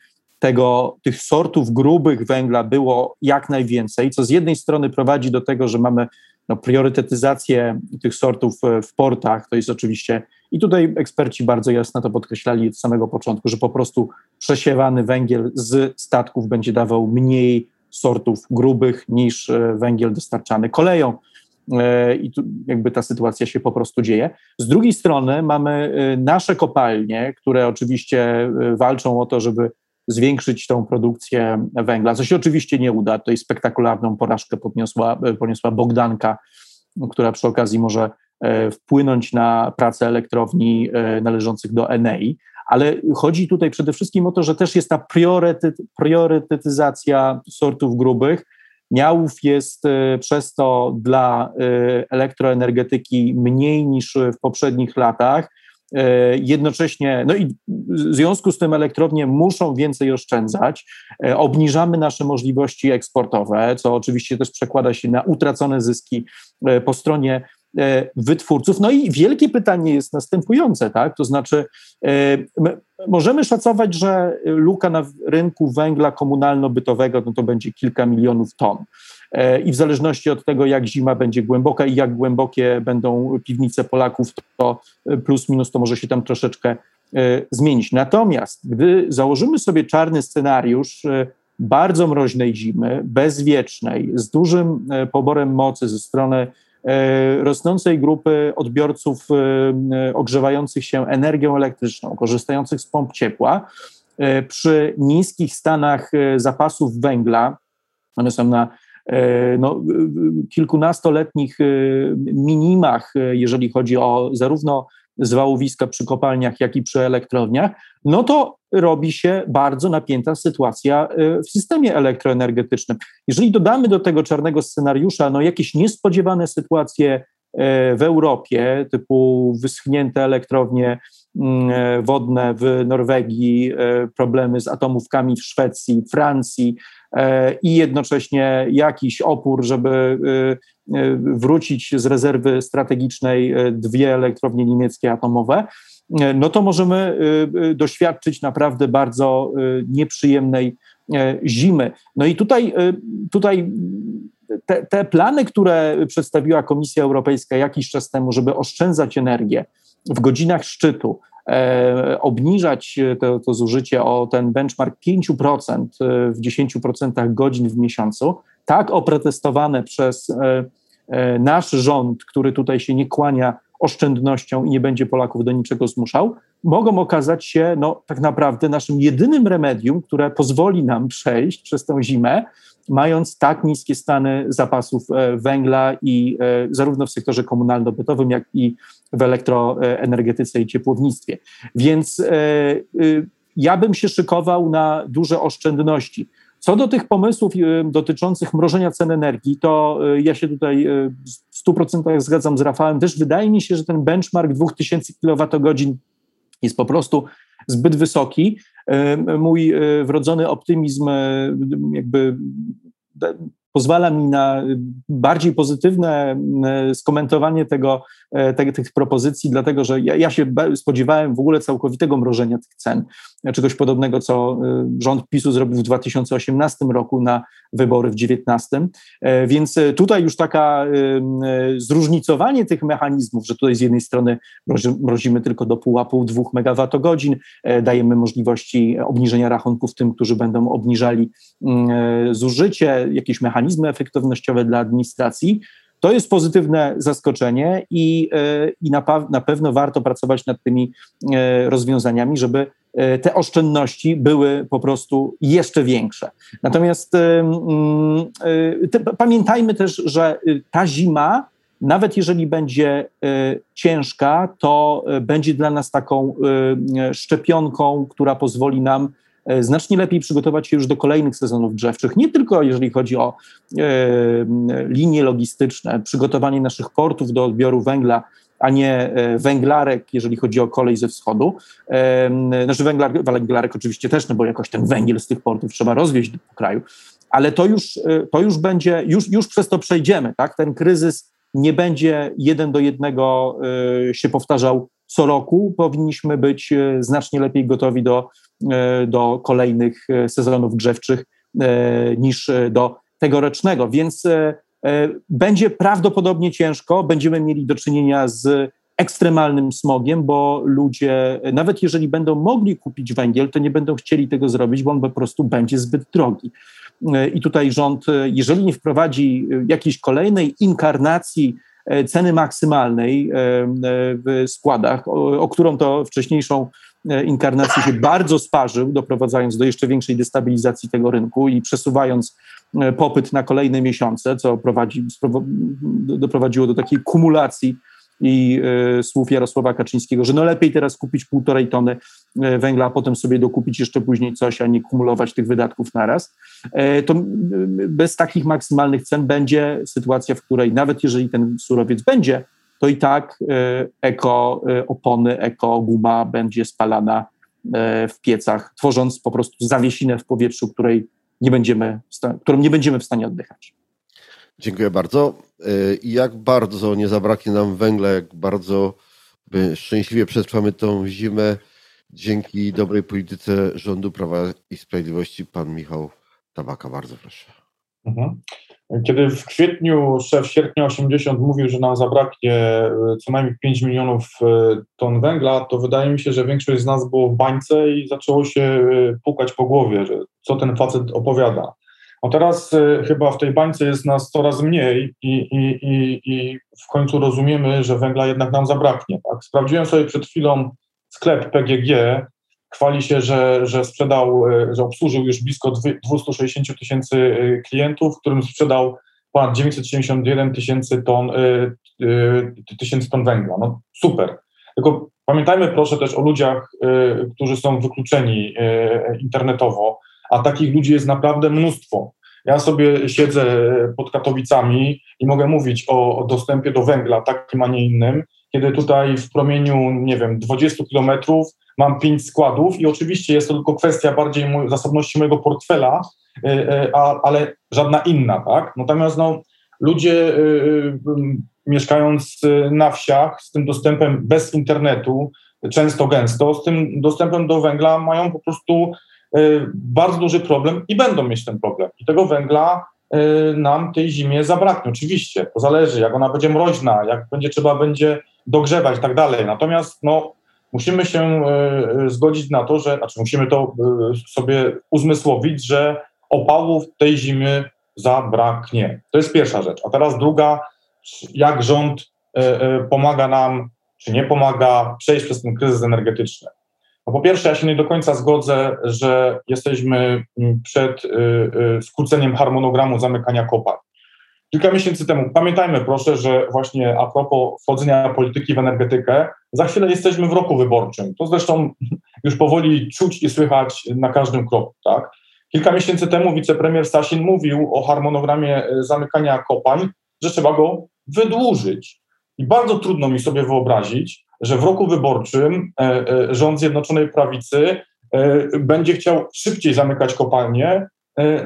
tego, tych sortów grubych węgla było jak najwięcej, co z jednej strony prowadzi do tego, że mamy no, priorytetyzację tych sortów e, w portach, to jest oczywiście, i tutaj eksperci bardzo jasno to podkreślali od samego początku, że po prostu przesiewany węgiel z statków będzie dawał mniej sortów grubych niż e, węgiel dostarczany koleją. E, i tu jakby ta sytuacja się po prostu dzieje. Z drugiej strony mamy nasze kopalnie, które oczywiście walczą o to, żeby zwiększyć tą produkcję węgla, co się oczywiście nie uda. Tutaj spektakularną porażkę podniosła, poniosła Bogdanka, która przy okazji może wpłynąć na pracę elektrowni należących do Enei, ale chodzi tutaj przede wszystkim o to, że też jest ta priorytetyzacja sortów grubych, Miałów jest e, przez to dla e, elektroenergetyki mniej niż w poprzednich latach. E, jednocześnie, no i w związku z tym elektrownie muszą więcej oszczędzać. Obniżamy nasze możliwości eksportowe, co oczywiście też przekłada się na utracone zyski po stronie E, wytwórców. No i wielkie pytanie jest następujące, tak? To znaczy, e, możemy szacować, że luka na rynku węgla komunalno-bytowego no to będzie kilka milionów ton. E, I w zależności od tego, jak zima będzie głęboka i jak głębokie będą piwnice Polaków, to plus minus to może się tam troszeczkę zmienić. Natomiast gdy założymy sobie czarny scenariusz bardzo mroźnej zimy, bezwiecznej, z dużym poborem mocy ze strony E, rosnącej grupy odbiorców e, ogrzewających się energią elektryczną, korzystających z pomp ciepła, e, przy niskich stanach zapasów węgla, one są na no, kilkunastoletnich minimach, jeżeli chodzi o zarówno zwałowiska przy kopalniach, jak i przy elektrowniach, no to robi się bardzo napięta sytuacja y, w systemie elektroenergetycznym. Jeżeli dodamy do tego czarnego scenariusza no jakieś niespodziewane sytuacje y, w Europie, typu wyschnięte elektrownie wodne w Norwegii, problemy z atomówkami w Szwecji, Francji i jednocześnie jakiś opór, żeby wrócić z rezerwy strategicznej dwie elektrownie niemieckie atomowe, no to możemy doświadczyć naprawdę bardzo nieprzyjemnej zimy. No i tutaj, tutaj te, te plany, które przedstawiła Komisja Europejska jakiś czas temu, żeby oszczędzać energię w godzinach szczytu, e, obniżać to, to zużycie o ten benchmark 5% w 10% godzin w miesiącu, tak oprotestowane przez e, e, nasz rząd, który tutaj się nie kłania oszczędnością i nie będzie Polaków do niczego zmuszał, mogą okazać się no, tak naprawdę naszym jedynym remedium, które pozwoli nam przejść przez tę zimę mając tak niskie stany zapasów e, węgla i e, zarówno w sektorze komunalno-bytowym, jak i w elektroenergetyce i ciepłownictwie. Więc e, ja bym się szykował na duże oszczędności. Co do tych pomysłów dotyczących mrożenia cen energii, to ja się tutaj w 100% zgadzam z Rafałem. Też wydaje mi się, że ten benchmark 2000 kWh jest po prostu zbyt wysoki. Mój e, wrodzony optymizm e, jakby pozwala mi na bardziej pozytywne e, skomentowanie tego, e, te, tych propozycji, dlatego że ja, ja, się spodziewałem w ogóle całkowitego mrożenia tych cen, czegoś podobnego, co e, rząd PiSu zrobił w 2018 roku na wybory w 2019. Więc tutaj już taka zróżnicowanie tych mechanizmów, że tutaj z jednej strony mrozimy tylko do pułapu 2 MWh, dajemy możliwości obniżenia rachunków tym, którzy będą obniżali zużycie, jakieś mechanizmy, mechanizmy efektywnościowe dla administracji. To jest pozytywne zaskoczenie i, e, i na, na pewno warto pracować nad tymi e, rozwiązaniami, żeby e, te oszczędności były po prostu jeszcze większe. Natomiast te, pamiętajmy też, że ta zima, nawet jeżeli będzie ciężka, to będzie dla nas taką szczepionką, która pozwoli nam znacznie lepiej przygotować się już do kolejnych sezonów drzewczych, nie tylko jeżeli chodzi o e, linie logistyczne, przygotowanie naszych portów do odbioru węgla, a nie e, węglarek, jeżeli chodzi o kolej ze wschodu. Znaczy węglar, węglarek oczywiście też, no bo jakoś ten węgiel z tych portów trzeba rozwieźć do kraju, ale to już, to już będzie, już, już przez to przejdziemy, tak? Ten kryzys nie będzie jeden do jednego się powtarzał co roku. Powinniśmy być znacznie lepiej gotowi do E, do kolejnych e, sezonów grzewczych e, niż do tegorocznego. Więc będzie prawdopodobnie ciężko, będziemy mieli do czynienia z ekstremalnym smogiem, bo ludzie, nawet jeżeli będą mogli kupić węgiel, to nie będą chcieli tego zrobić, bo on po prostu będzie zbyt drogi. I tutaj rząd, jeżeli nie wprowadzi jakiejś kolejnej inkarnacji ceny maksymalnej w składach, o, o którą to wcześniejszą E, inkarnacji się bardzo sparzył, doprowadzając do jeszcze większej destabilizacji tego rynku i przesuwając e, popyt na kolejne miesiące, co prowadzi, doprowadziło do takiej kumulacji i y, słów Jarosława Kaczyńskiego, że no lepiej teraz kupić półtorej tony węgla, a potem sobie dokupić jeszcze później coś, a nie kumulować tych wydatków naraz, to bez takich maksymalnych cen będzie sytuacja, w której nawet jeżeli ten surowiec będzie to i tak e, eko e, opony, eko guma będzie spalana e, w piecach, tworząc po prostu zawiesinę w powietrzu, której nie będziemy, którą nie będziemy w stanie oddychać. Dziękuję bardzo. I jak bardzo nie zabraknie nam węgla, jak bardzo szczęśliwie przetrwamy tą zimę dzięki dobrej polityce rządu Prawa i Sprawiedliwości. Pan Michał Tabaka, bardzo proszę. Mhm. Kiedy w kwietniu, szef sierpnia 80 mówił, że nam zabraknie e, co najmniej 5 milionów e, ton węgla, to wydaje mi się, że większość z nas było w bańce i zaczęło się e, pukać po głowie, że co ten facet opowiada. No teraz chyba w tej bańce jest nas coraz mniej i, i, i, i w końcu rozumiemy, że węgla jednak nam zabraknie. Tak? Sprawdziłem sobie przed chwilą sklep PGG, chwali się, że, że sprzedał, e, że obsłużył już blisko 260 tysięcy e, klientów, którym sprzedał ponad 971 tysięcy ton, e, tysięcy ton węgla. No super. Tylko pamiętajmy proszę też o ludziach, którzy są wykluczeni internetowo, a takich ludzi jest naprawdę mnóstwo. Ja sobie siedzę pod Katowicami i mogę mówić o, dostępie do węgla takim, a nie innym, kiedy tutaj w promieniu, nie wiem, 20 kilometrów mam pięć składów i oczywiście jest to tylko kwestia bardziej mój, zasobności mojego portfela, y, y, a, ale żadna inna, tak? Natomiast no, ludzie y, mieszkając na wsiach z tym dostępem bez internetu, często gęsto, z tym dostępem do węgla mają po prostu bardzo duży problem i będą mieć ten problem. I tego węgla nam tej zimie zabraknie. Oczywiście, to zależy, jak ona będzie mroźna, jak będzie trzeba będzie dogrzewać i tak dalej. Natomiast no, musimy się e, zgodzić na to, że, znaczy musimy to sobie uzmysłowić, że opałów tej zimy zabraknie. To jest pierwsza rzecz. A teraz druga, jak rząd pomaga nam, czy nie pomaga przejść przez ten kryzys energetyczny. No po pierwsze, ja się nie do końca zgodzę, że jesteśmy przed skróceniem harmonogramu zamykania kopalń. Kilka miesięcy temu, pamiętajmy proszę, że właśnie a propos wchodzenia polityki w energetykę, za chwilę jesteśmy w roku wyborczym. To zresztą już powoli czuć i słychać na każdym kroku. Tak? Kilka miesięcy temu wicepremier Sasin mówił o harmonogramie e, zamykania kopalń, że trzeba go wydłużyć. I bardzo trudno mi sobie wyobrazić, że w roku wyborczym e, e, rząd Zjednoczonej Prawicy będzie chciał szybciej zamykać kopalnie,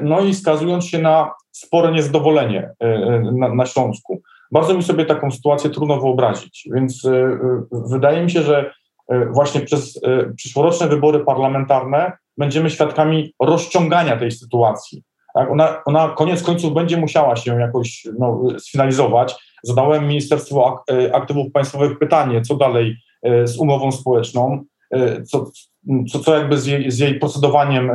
no i skazując się na spore niezadowolenie e, e, na, na Śląsku. Bardzo mi sobie taką sytuację trudno wyobrazić, więc e, wydaje mi się, że właśnie przez przyszłoroczne wybory parlamentarne będziemy świadkami rozciągania tej sytuacji. Tak? Ona, ona koniec końców będzie musiała się jakoś no, sfinalizować. Zadałem Ministerstwu Aktywów Państwowych pytanie, co dalej z umową społeczną, co, co, co jakby z jej, z jej procedowaniem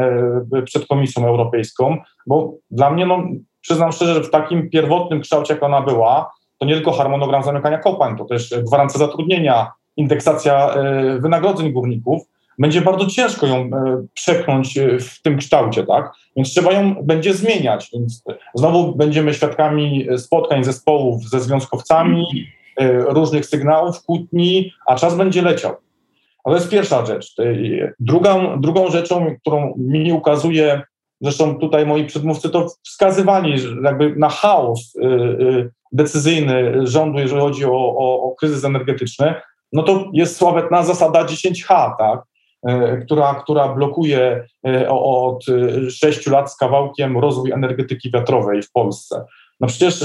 przed Komisją Europejską, bo dla mnie no, przyznam szczerze, że w takim pierwotnym kształcie, jak ona była, to nie tylko harmonogram zamykania kopalń, to też gwarancja zatrudnienia, indeksacja e, wynagrodzeń górników. Będzie bardzo ciężko ją e, przepchnąć e, w tym kształcie, tak? Więc trzeba ją będzie zmieniać. Więc znowu będziemy świadkami spotkań zespołów ze związkowcami, różnych sygnałów, kłótni, a czas będzie leciał. A to jest pierwsza rzecz. Drugą, drugą rzeczą, którą mi ukazuje Zresztą tutaj moi przedmówcy to wskazywali jakby na chaos decyzyjny rządu, jeżeli chodzi o, o, o kryzys energetyczny, no to jest sławetna zasada 10H, tak? Y, która, która blokuje od 6 lat z kawałkiem rozwój energetyki wiatrowej w Polsce. No przecież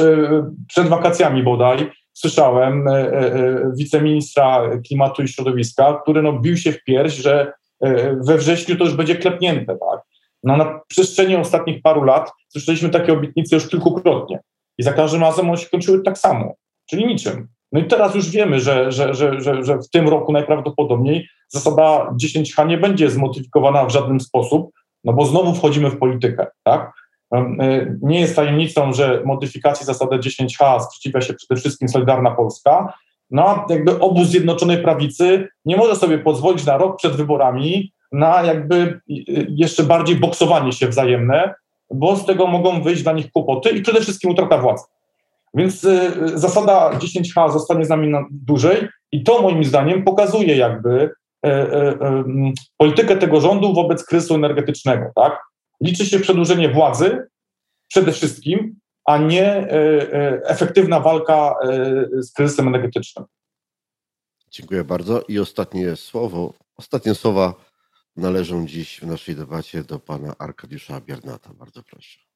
przed wakacjami bodaj słyszałem wiceministra klimatu i środowiska, który no bił się w pierś, że we wrześniu to już będzie klepnięte, tak? No, na przestrzeni ostatnich paru lat słyszeliśmy takie obietnice już kilkukrotnie i za każdym razem one się kończyły tak samo, czyli niczym. No i teraz już wiemy, że, że, że, że, że w tym roku najprawdopodobniej zasada 10H nie będzie zmodyfikowana w żaden sposób, no bo znowu wchodzimy w politykę, tak? E, nie jest tajemnicą, że modyfikacji zasady 10H sprzeciwia się przede wszystkim Solidarna Polska, no a jakby obóz Zjednoczonej Prawicy nie może sobie pozwolić na rok przed wyborami na jakby jeszcze bardziej boksowanie się wzajemne, bo z tego mogą wyjść dla nich kłopoty i przede wszystkim utrata władzy. Więc y, zasada 10H zostanie z nami na dłużej i to moim zdaniem pokazuje jakby y, y, politykę tego rządu wobec kryzysu energetycznego. Tak? Liczy się przedłużenie władzy przede wszystkim, a nie efektywna walka z kryzysem energetycznym. Dziękuję bardzo. I ostatnie słowo, ostatnie słowa należą dziś w naszej debacie do pana Arkadiusza Biernata. Bardzo proszę.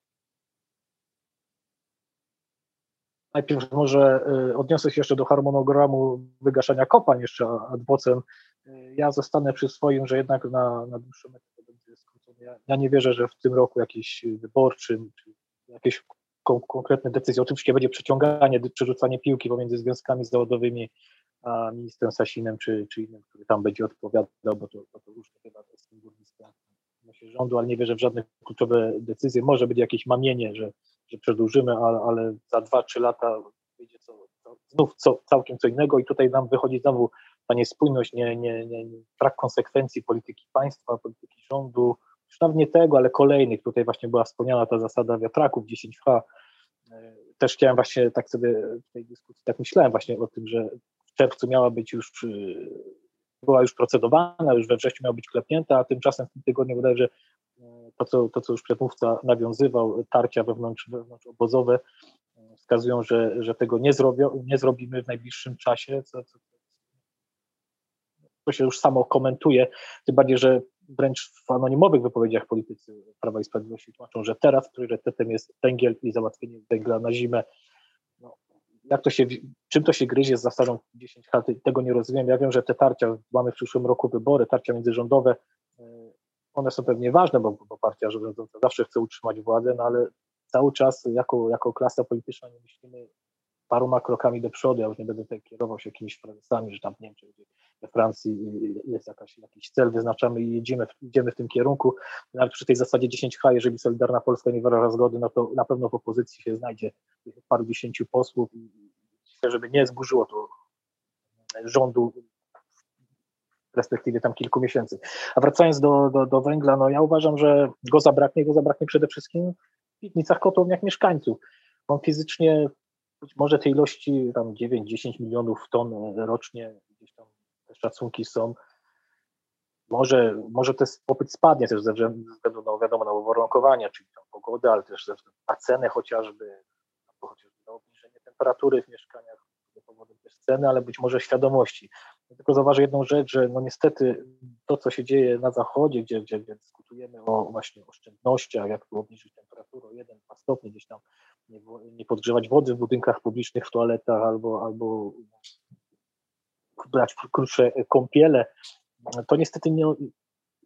Najpierw może y, odniosę się jeszcze do harmonogramu wygaszania kopalń jeszcze ad vocem. Y, ja zostanę przy swoim, że jednak na, na dłuższą metę to będzie skrócone. Ja, nie wierzę, że w tym roku jakiś wyborczym, czy jakieś konkretne decyzje, oczywiście będzie przeciąganie, przerzucanie piłki pomiędzy związkami zawodowymi a ministrem Sasinem czy, czy innym, który tam będzie odpowiadał, bo to, bo to różne chyba tym górnictwem rządu, ale nie wierzę w żadne kluczowe decyzje. Może być jakieś mamienie, że, że przedłużymy, ale, ale za dwa, trzy lata wyjdzie co, znów co, całkiem co innego i tutaj nam wychodzi znowu ta niespójność, nie, nie, nie, brak konsekwencji polityki państwa, polityki rządu, już nawet nie tego, ale kolejnych. Tutaj właśnie była wspomniana ta zasada wiatraków 10H. Też chciałem właśnie tak sobie w tej dyskusji, tak myślałem właśnie o tym, że w czerwcu miała być już, była już procedowana, już we wrześniu miała być klepnięta, a tymczasem w tym tygodniu wydaje że e, to co, to, co już przedmówca nawiązywał, tarcia wewnątrz, wewnątrz obozowe, wskazują, że, że tego nie, zrobią, nie zrobimy w najbliższym czasie, co, co, to się już samo komentuje, tym bardziej, że wręcz w anonimowych wypowiedziach politycy Prawa i Sprawiedliwości tłumaczą, że teraz priorytetem jest węgiel i załatwienie węgla na zimę. No, jak to się, czym to się gryzie z zasadą 10 lat, tego nie rozumiem. Ja wiem, że te tarcia, mamy w przyszłym roku wybory, tarcia międzyrządowe, one są pewnie ważne, bo, bo partia rządząca zawsze chce utrzymać władzę, no ale cały czas jako, jako klasa polityczna nie myślimy paroma krokami do przodu. Ja już nie będę tutaj kierował się jakimiś frazesami, że tam w Niemczech, we Francji jest jakaś, jakiś cel, wyznaczamy i jedziemy, idziemy w tym kierunku. Nawet przy tej zasadzie 10H, jeżeli Solidarna Polska nie wyraża zgody, no to na pewno w opozycji się znajdzie paru dziesięciu posłów i żeby nie zburzyło to rządu perspektywie tam kilku miesięcy. A wracając do, do, do węgla, no ja uważam, że go zabraknie, go zabraknie przede wszystkim w piwnicach, kotłowniach mieszkańców. On fizycznie być może tej ilości tam 9-10 milionów ton rocznie, gdzieś tam te szacunki są. Może, może ten popyt spadnie też ze względu na, wiadomo, na uwarunkowania, czyli tam pogodę, ale też ze względu na cenę chociażby, chociażby na obniżenie temperatury w mieszkaniach, powodem też ceny, ale być może świadomości. Ja tylko zauważę jedną rzecz, że no niestety to, co się dzieje na zachodzie, gdzie, gdzie, gdzie dyskutujemy o właśnie oszczędnościach, jak tu obniżyć temperaturę o 1-2 stopnie, gdzieś tam nie, nie podgrzewać wody w budynkach publicznych, w toaletach albo, albo brać krótsze kąpiele, to niestety nie,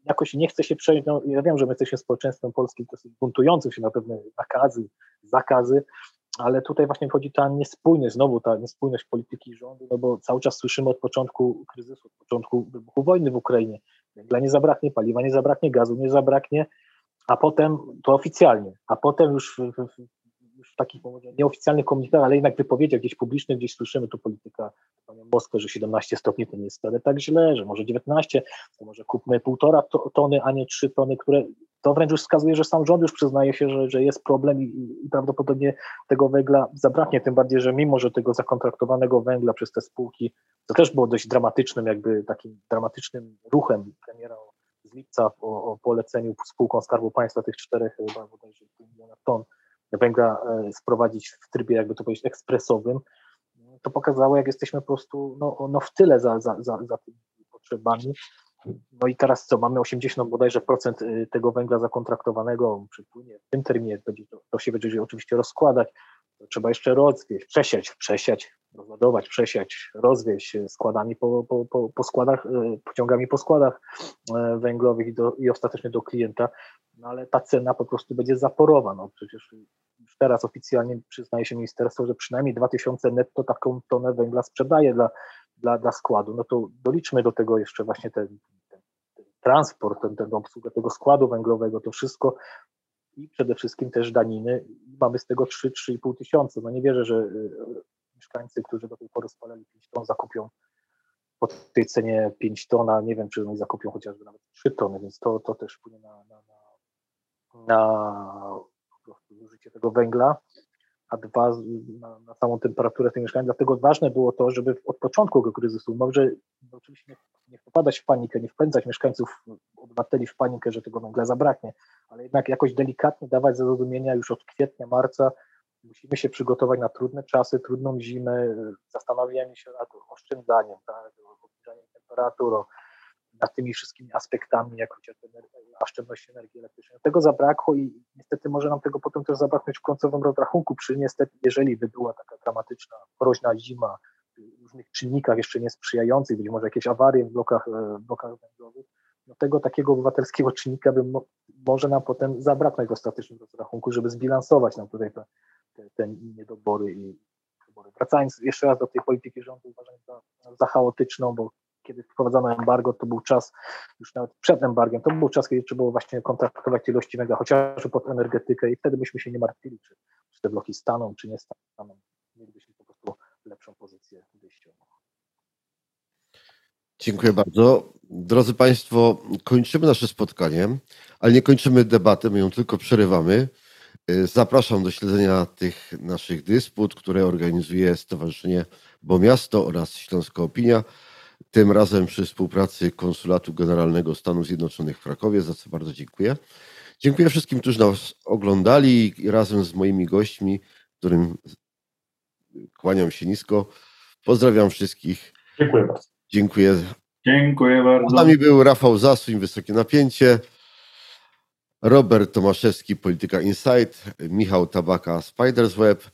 jakoś nie chce się przejść. No, ja wiem, że my jesteśmy społeczeństwem polskim dosyć buntującym się na pewne nakazy, zakazy, ale tutaj właśnie wchodzi ta niespójność, znowu ta niespójność polityki rządu, no bo cały czas słyszymy od początku kryzysu, od początku wybuchu wojny w Ukrainie, węgla nie zabraknie, paliwa nie zabraknie, gazu nie zabraknie, a potem to oficjalnie, a potem już w, w, w takich nieoficjalnych komunikatach, ale jednak wypowiedziach gdzieś publicznych, gdzieś słyszymy tu polityka Moskwy, że 17 stopni to nie jest wcale tak źle, że może 19, to może kupmy półtora tony, a nie 3 tony, które to wręcz już wskazuje, że sam rząd już przyznaje się, że, że jest problem i, i prawdopodobnie tego węgla zabraknie, tym bardziej, że mimo, że tego zakontraktowanego węgla przez te spółki, to też było dość dramatycznym, jakby takim dramatycznym ruchem premiera z lipca o, o poleceniu spółkom Skarbu Państwa tych czterech chyba bodajże miliona ton węgla e, sprowadzić w trybie, jakby to powiedzieć, ekspresowym, to pokazało, jak jesteśmy po prostu no, no w tyle za, za, za, za tymi potrzebami. No i teraz co, mamy 80 bodajże procent y, tego węgla zakontraktowanego, przypłynie w tym terminie, będzie to, to się będzie oczywiście rozkładać, trzeba jeszcze rozwieść, przesiać, przesiać, rozładować, przesiać, rozwieść składami po, po, po, po składach, y, pociągami po składach y, węglowych i, do, i ostatecznie do klienta, no ale ta cena po prostu będzie zaporowa, no przecież już teraz oficjalnie przyznaje się ministerstwo, że przynajmniej 2000 netto taką tonę węgla sprzedaje dla, dla, dla składu, no to doliczmy do tego jeszcze właśnie ten, ten, ten transport, ten, obsługę tego składu węglowego, to wszystko i przede wszystkim też daniny. Mamy z tego 3-3,5 tysiące. No nie wierzę, że y, mieszkańcy, którzy do tej pory spalali 5 ton, zakupią po tej cenie 5 ton, a nie wiem, czy oni zakupią chociażby nawet 3 tony, więc to, to też wpłynie na, na, na, na zużycie tego węgla, a dwa na, na samą temperaturę tych mieszkań. Dlatego ważne było to, żeby od początku tego kryzysu, może no oczywiście nie, nie wpadać w panikę, nie wpędzać mieszkańców, obywateli w panikę, że tego węgla zabraknie, ale jednak jakoś delikatnie dawać zrozumienia już od kwietnia, marca, musimy się przygotować na trudne czasy, trudną zimę, zastanawiamy się nad oszczędzaniem, tak, obniżaniem nad tymi wszystkimi aspektami, jak chociażby oszczędności energii elektrycznej. Tego zabrakło i niestety może nam tego potem też zabraknąć w końcowym rozrachunku, przy niestety, jeżeli by była taka dramatyczna, mroźna zima, różnych czynnikach jeszcze niesprzyjających, być może jakieś awarie w blokach, e, blokach węglowych, no tego takiego obywatelskiego czynnika by mo może nam potem zabraknąć w ostatecznym rozrachunku, żeby zbilansować nam tutaj te, te, te niedobory i Wracając jeszcze raz do tej polityki rządu, uważam za, za chaotyczną, bo kiedy wprowadzono embargo, to był czas, już nawet przed embargiem, to był czas, kiedy trzeba było właśnie kontraktować ilości węgla, chociażby pod energetykę i wtedy byśmy się nie martwili, czy, czy te bloki staną, czy nie staną. Mielibyśmy po prostu lepszą pozycję wyjściową. Dziękuję bardzo. Drodzy Państwo, kończymy nasze spotkanie, ale nie kończymy debaty, my ją tylko przerywamy. Zapraszam do śledzenia tych naszych dysput, które organizuje Stowarzyszenie Bo Miasto oraz Śląska Opinia tym razem przy współpracy Konsulatu Generalnego Stanów Zjednoczonych w Krakowie, za co bardzo dziękuję. Dziękuję wszystkim, którzy nas oglądali i razem z moimi gośćmi, którym kłaniam się nisko. Pozdrawiam wszystkich. Dziękuję bardzo. Dziękuję. Dziękuję Z bardzo. nami był Rafał Zasuń, Wysokie Napięcie, Robert Tomaszewski, Polityka Insight, Michał Tabaka, Spiders Web,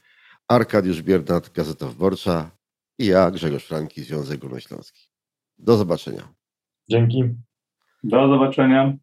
Arkadiusz Biernat, Gazeta Wyborcza i ja, Grzegorz Franki, Związek Górnośląski. Do zobaczenia. Dzięki. Do zobaczenia.